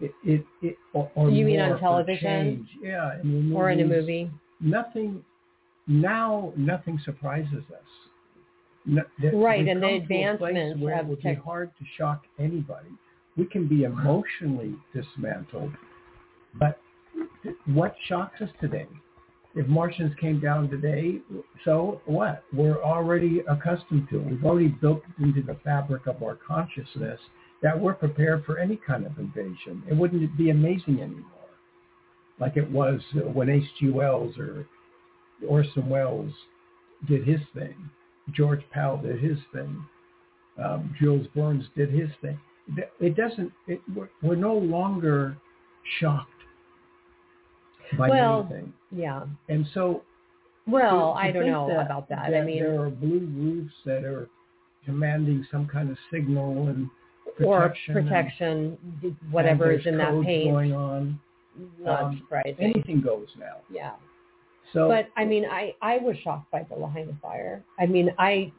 [SPEAKER 3] It it, it or, or
[SPEAKER 2] you mean on television?
[SPEAKER 3] Yeah,
[SPEAKER 2] in or in a movie
[SPEAKER 3] nothing now nothing surprises us. No,
[SPEAKER 2] right, and the advancements
[SPEAKER 3] where
[SPEAKER 2] it
[SPEAKER 3] would tech- be hard to shock anybody. We can be emotionally dismantled, but what shocks us today? If Martians came down today, so what? We're already accustomed to. We've already built it into the fabric of our consciousness that we're prepared for any kind of invasion. It wouldn't be amazing anymore like it was when H.G. Wells or Orson Welles did his thing. George Pal did his thing. Um, Jules Verne's did his thing. It doesn't. It, we're, we're no longer shocked by
[SPEAKER 2] well,
[SPEAKER 3] anything.
[SPEAKER 2] Yeah.
[SPEAKER 3] And so.
[SPEAKER 2] Well,
[SPEAKER 3] to,
[SPEAKER 2] to I don't know
[SPEAKER 3] that,
[SPEAKER 2] about that.
[SPEAKER 3] that.
[SPEAKER 2] I mean,
[SPEAKER 3] there are blue roofs that are commanding some kind of signal and
[SPEAKER 2] protection or protection,
[SPEAKER 3] and,
[SPEAKER 2] whatever
[SPEAKER 3] and
[SPEAKER 2] is in that paint
[SPEAKER 3] going on
[SPEAKER 2] not
[SPEAKER 3] um,
[SPEAKER 2] surprising.
[SPEAKER 3] Anything goes now.
[SPEAKER 2] Yeah.
[SPEAKER 3] So,
[SPEAKER 2] but I mean, I I was shocked by the Lahaina fire. I mean, I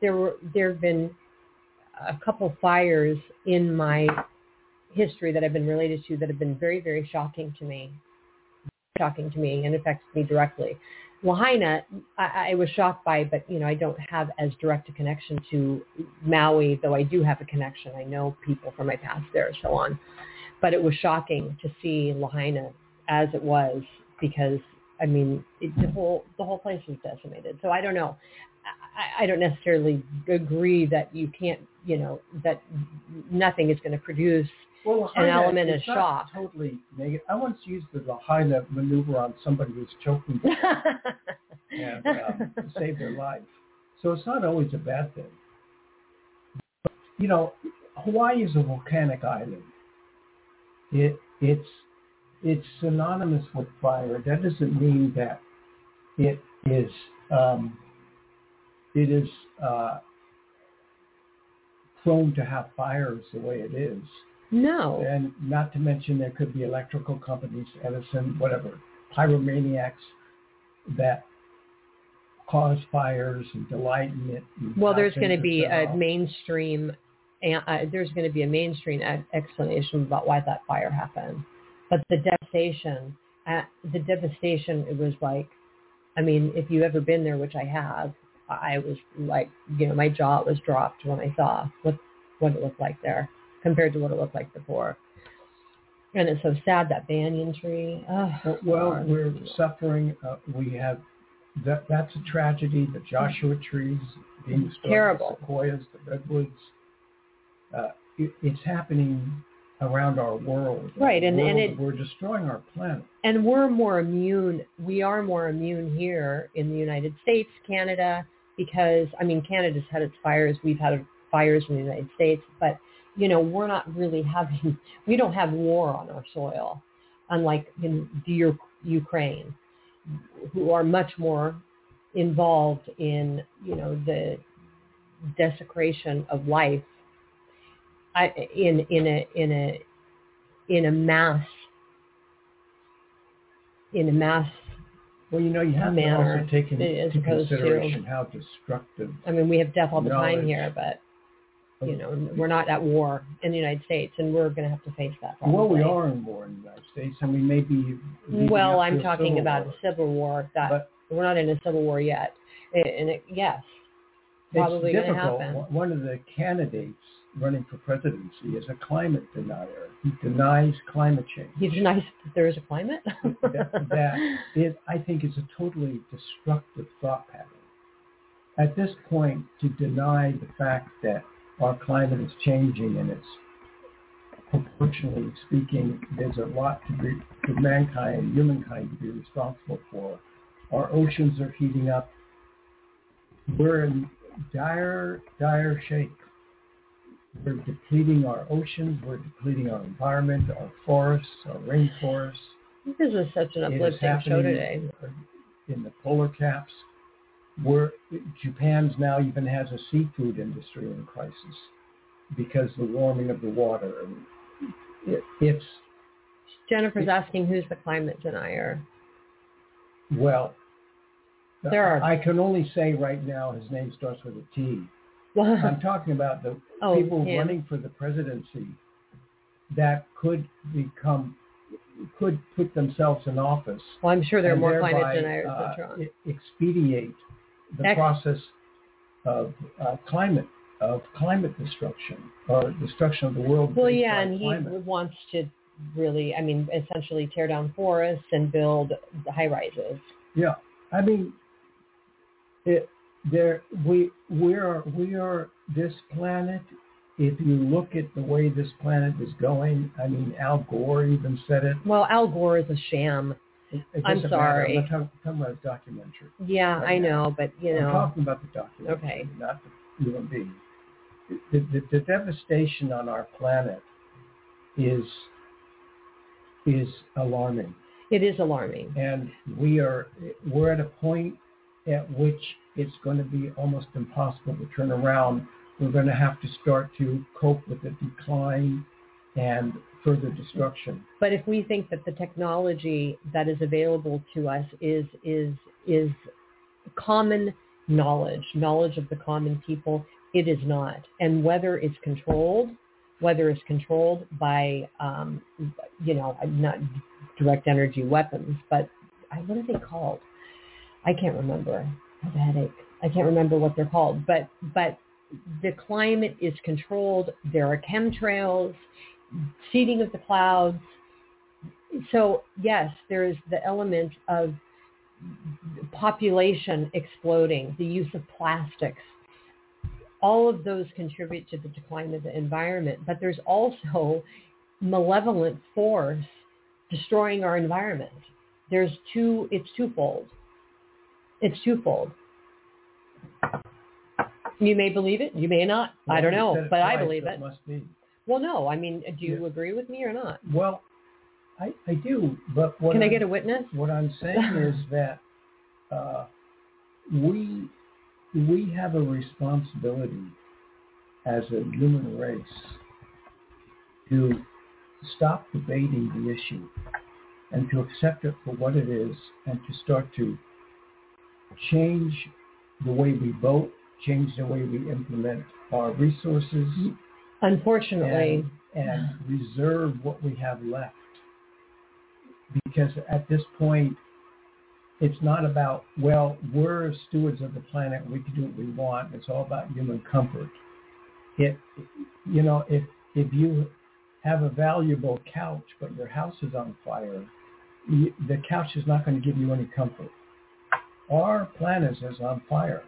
[SPEAKER 2] there were there have been a couple fires in my history that I've been related to that have been very very shocking to me, shocking to me, and affects me directly. Lahaina, I, I was shocked by, but you know, I don't have as direct a connection to Maui, though I do have a connection. I know people from my past there, so on but it was shocking to see Lahaina as it was because I mean it, the whole the whole place was decimated. So I don't know. I, I don't necessarily agree that you can't you know that nothing is going to produce
[SPEAKER 3] well,
[SPEAKER 2] an element of shock.
[SPEAKER 3] Totally negative. I once used the Lahaina maneuver on somebody who was choking (laughs) and um, saved their life. So it's not always a bad thing. But, you know, Hawaii is a volcanic island. It it's it's synonymous with fire. That doesn't mean that it is um, it is uh, prone to have fires the way it is.
[SPEAKER 2] No.
[SPEAKER 3] And not to mention there could be electrical companies, Edison, whatever, pyromaniacs that cause fires and delight in it.
[SPEAKER 2] Well, there's going to be a mainstream uh, there's going to be a mainstream explanation about why that fire happened. But the devastation, uh, the devastation, it was like, I mean, if you've ever been there, which I have, I was like, you know, my jaw was dropped when I saw what what it looked like there compared to what it looked like before. And it's so sad that banyan tree. Oh,
[SPEAKER 3] well, we're suffering. Uh, we have that. That's a tragedy. The Joshua trees being destroyed.
[SPEAKER 2] Terrible.
[SPEAKER 3] The sequoias, the redwoods uh, it, it's happening around our world.
[SPEAKER 2] Right, and,
[SPEAKER 3] world,
[SPEAKER 2] and it,
[SPEAKER 3] we're destroying our planet.
[SPEAKER 2] And we're more immune. We are more immune here in the United States, Canada, because I mean Canada's had its fires, we've had fires in the United States, but you know we're not really having (laughs) we don't have war on our soil, unlike in the Ukraine, who are much more involved in you know the desecration of life I, in in a in a in a mass in a mass
[SPEAKER 3] well, you know, you have
[SPEAKER 2] manner
[SPEAKER 3] to also take into into
[SPEAKER 2] to-
[SPEAKER 3] consideration how destructive.
[SPEAKER 2] I mean, we have death all the time here, but you know, we're not at war in the United States, and we're going to have to face that. Probably.
[SPEAKER 3] Well, we are in war in the United States, and we may be.
[SPEAKER 2] Well, I'm talking about
[SPEAKER 3] war.
[SPEAKER 2] a civil war. That
[SPEAKER 3] But
[SPEAKER 2] we're not in a civil war yet, and it, yes, probably
[SPEAKER 3] it's
[SPEAKER 2] going to
[SPEAKER 3] difficult.
[SPEAKER 2] happen.
[SPEAKER 3] One- One of the candidates running for presidency is a climate denier. He denies climate change.
[SPEAKER 2] He denies that there is a climate.
[SPEAKER 3] that, that is, I think, is a totally destructive thought pattern. At this point, to deny the fact that our climate is changing and it's proportionally speaking, there's a lot to be for mankind, and humankind, to be responsible for. Our oceans are heating up. We're in dire, dire shape. We're depleting our oceans. We're depleting our environment, our forests, our rainforests.
[SPEAKER 2] this is such an uplifting show today.
[SPEAKER 3] In the polar caps, where Japan's now even has a seafood industry in crisis because the warming of the water. And it, it's
[SPEAKER 2] Jennifer's asking who's the climate denier.
[SPEAKER 3] well.
[SPEAKER 2] There are-
[SPEAKER 3] I can only say right now his name starts with a T. (laughs) I'm talking about the
[SPEAKER 2] oh,
[SPEAKER 3] people
[SPEAKER 2] Tim.
[SPEAKER 3] running for the presidency that could become could put themselves in office
[SPEAKER 2] Well, I'm sure there are more climate deniers
[SPEAKER 3] uh,
[SPEAKER 2] than Trump.
[SPEAKER 3] expedite the process of uh, climate of climate destruction or destruction of the world.
[SPEAKER 2] Well, yeah, and he wants to really, I mean, essentially tear down forests and build high rises.
[SPEAKER 3] Yeah, I mean, it, there we we are we are this planet. If you look at the way this planet is going, I mean, Al Gore even said it.
[SPEAKER 2] Well, Al Gore is a sham.
[SPEAKER 3] It- it
[SPEAKER 2] I'm
[SPEAKER 3] matter.
[SPEAKER 2] sorry.
[SPEAKER 3] I'm talking about a documentary.
[SPEAKER 2] Yeah,
[SPEAKER 3] Right
[SPEAKER 2] I
[SPEAKER 3] now.
[SPEAKER 2] know, but you know.
[SPEAKER 3] I'm talking about the documentary,
[SPEAKER 2] Okay.
[SPEAKER 3] not the human being. The, the, the devastation on our planet is is alarming,
[SPEAKER 2] it is alarming.
[SPEAKER 3] and we are we're at a point at which it's going to be almost impossible to turn around. We're going to have to start to cope with the decline and further destruction.
[SPEAKER 2] But if we think that the technology that is available to us is is is common knowledge, knowledge of the common people, it is not. And whether it's controlled, whether it's controlled by, um, you know, not direct energy weapons, but I, what are they called? I can't remember. I have a headache. I can't remember what they're called. But but the climate is controlled. There are chemtrails seeding of the clouds. So yes, there is the element of population exploding, the use of plastics. All of those contribute to the decline of the environment, but there's also malevolent force destroying our environment. There's two, it's twofold. It's twofold. You may believe it, you may not. I don't know, but I believe it.
[SPEAKER 3] must be.
[SPEAKER 2] Well, no. I mean, do you
[SPEAKER 3] Yeah.
[SPEAKER 2] agree with me or not?
[SPEAKER 3] Well, I, I do, but what
[SPEAKER 2] Can I
[SPEAKER 3] I'm-
[SPEAKER 2] get a witness?
[SPEAKER 3] What I'm saying (laughs) is that uh, we we have a responsibility as a human race to stop debating the issue and to accept it for what it is and to start to change the way we vote, change the way we implement our resources,
[SPEAKER 2] Unfortunately,
[SPEAKER 3] and, and reserve what we have left. Because at this point, it's not about, well, we're stewards of the planet. We can do what we want. It's all about human comfort. It, you know, if, if you have a valuable couch, but your house is on fire, the couch is not going to give you any comfort. Our planet is on fire.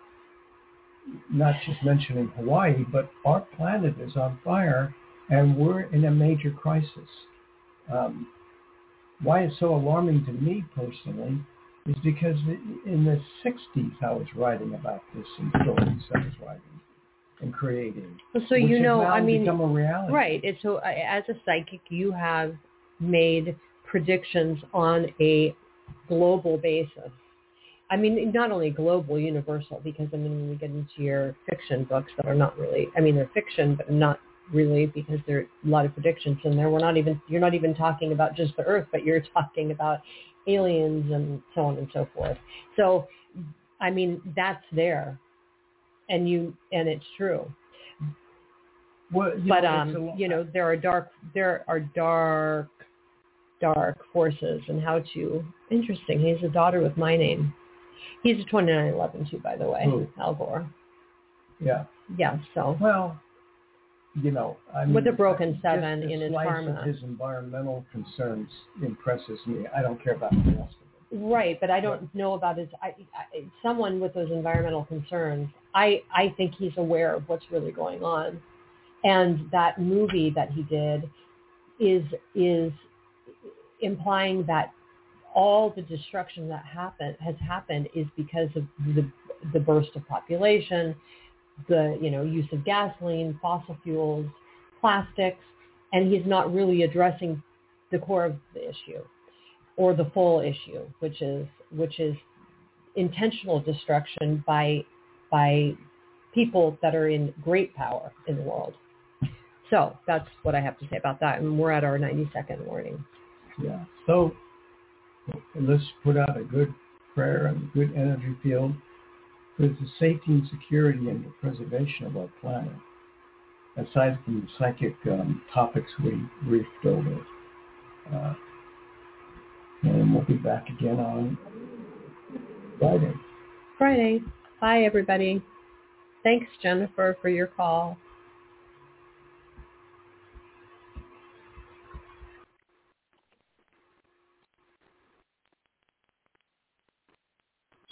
[SPEAKER 3] Not just mentioning Hawaii, but our planet is on fire and we're in a major crisis. Um, why it's so alarming to me personally is because in the 60s I was writing about this in stories I was writing and creating.
[SPEAKER 2] Well, so you know, I mean,
[SPEAKER 3] become a reality.
[SPEAKER 2] right. It's so as a psychic, you have made predictions on a global basis. I mean, not only global, universal, because I mean, when we get into your fiction books that are not really, I mean, they're fiction, but not really because there are a lot of predictions in there. We're not even, you're not even talking about just the Earth, but you're (laughs) talking about aliens and so on and so forth. So, I mean, that's there, and you, and it's true.
[SPEAKER 3] Well, you
[SPEAKER 2] but
[SPEAKER 3] know,
[SPEAKER 2] um,
[SPEAKER 3] it's a lo-
[SPEAKER 2] you know, there are dark, there are dark, dark forces, and how to. Interesting. He's a daughter with my name. He's a 2911 too, by the way,
[SPEAKER 3] Who?
[SPEAKER 2] Al Gore.
[SPEAKER 3] yeah.
[SPEAKER 2] Yeah. So
[SPEAKER 3] Well, you know, I mean,
[SPEAKER 2] With a broken seven in his karma.
[SPEAKER 3] His environmental concerns impresses me. I don't care about the rest of it.
[SPEAKER 2] Right, but I don't know about his. I, I, someone with those environmental concerns. I I think he's aware of what's really going on, and that movie that he did is is implying that all the destruction that happened has happened is because of the the burst of population, the you know use of gasoline, fossil fuels, plastics, and he's not really addressing the core of the issue or the full issue, which is which is intentional destruction by by people that are in great power in the world. So that's what I have to say about that. And we're at our 90 second warning.
[SPEAKER 3] Yeah. So let's put out a good prayer and a good energy field for the safety and security and the preservation of our planet. Aside from the psychic um, topics we briefed over. Uh, and we'll be back again on Friday.
[SPEAKER 2] Friday. Bye, everybody. Thanks, Jennifer, for your call.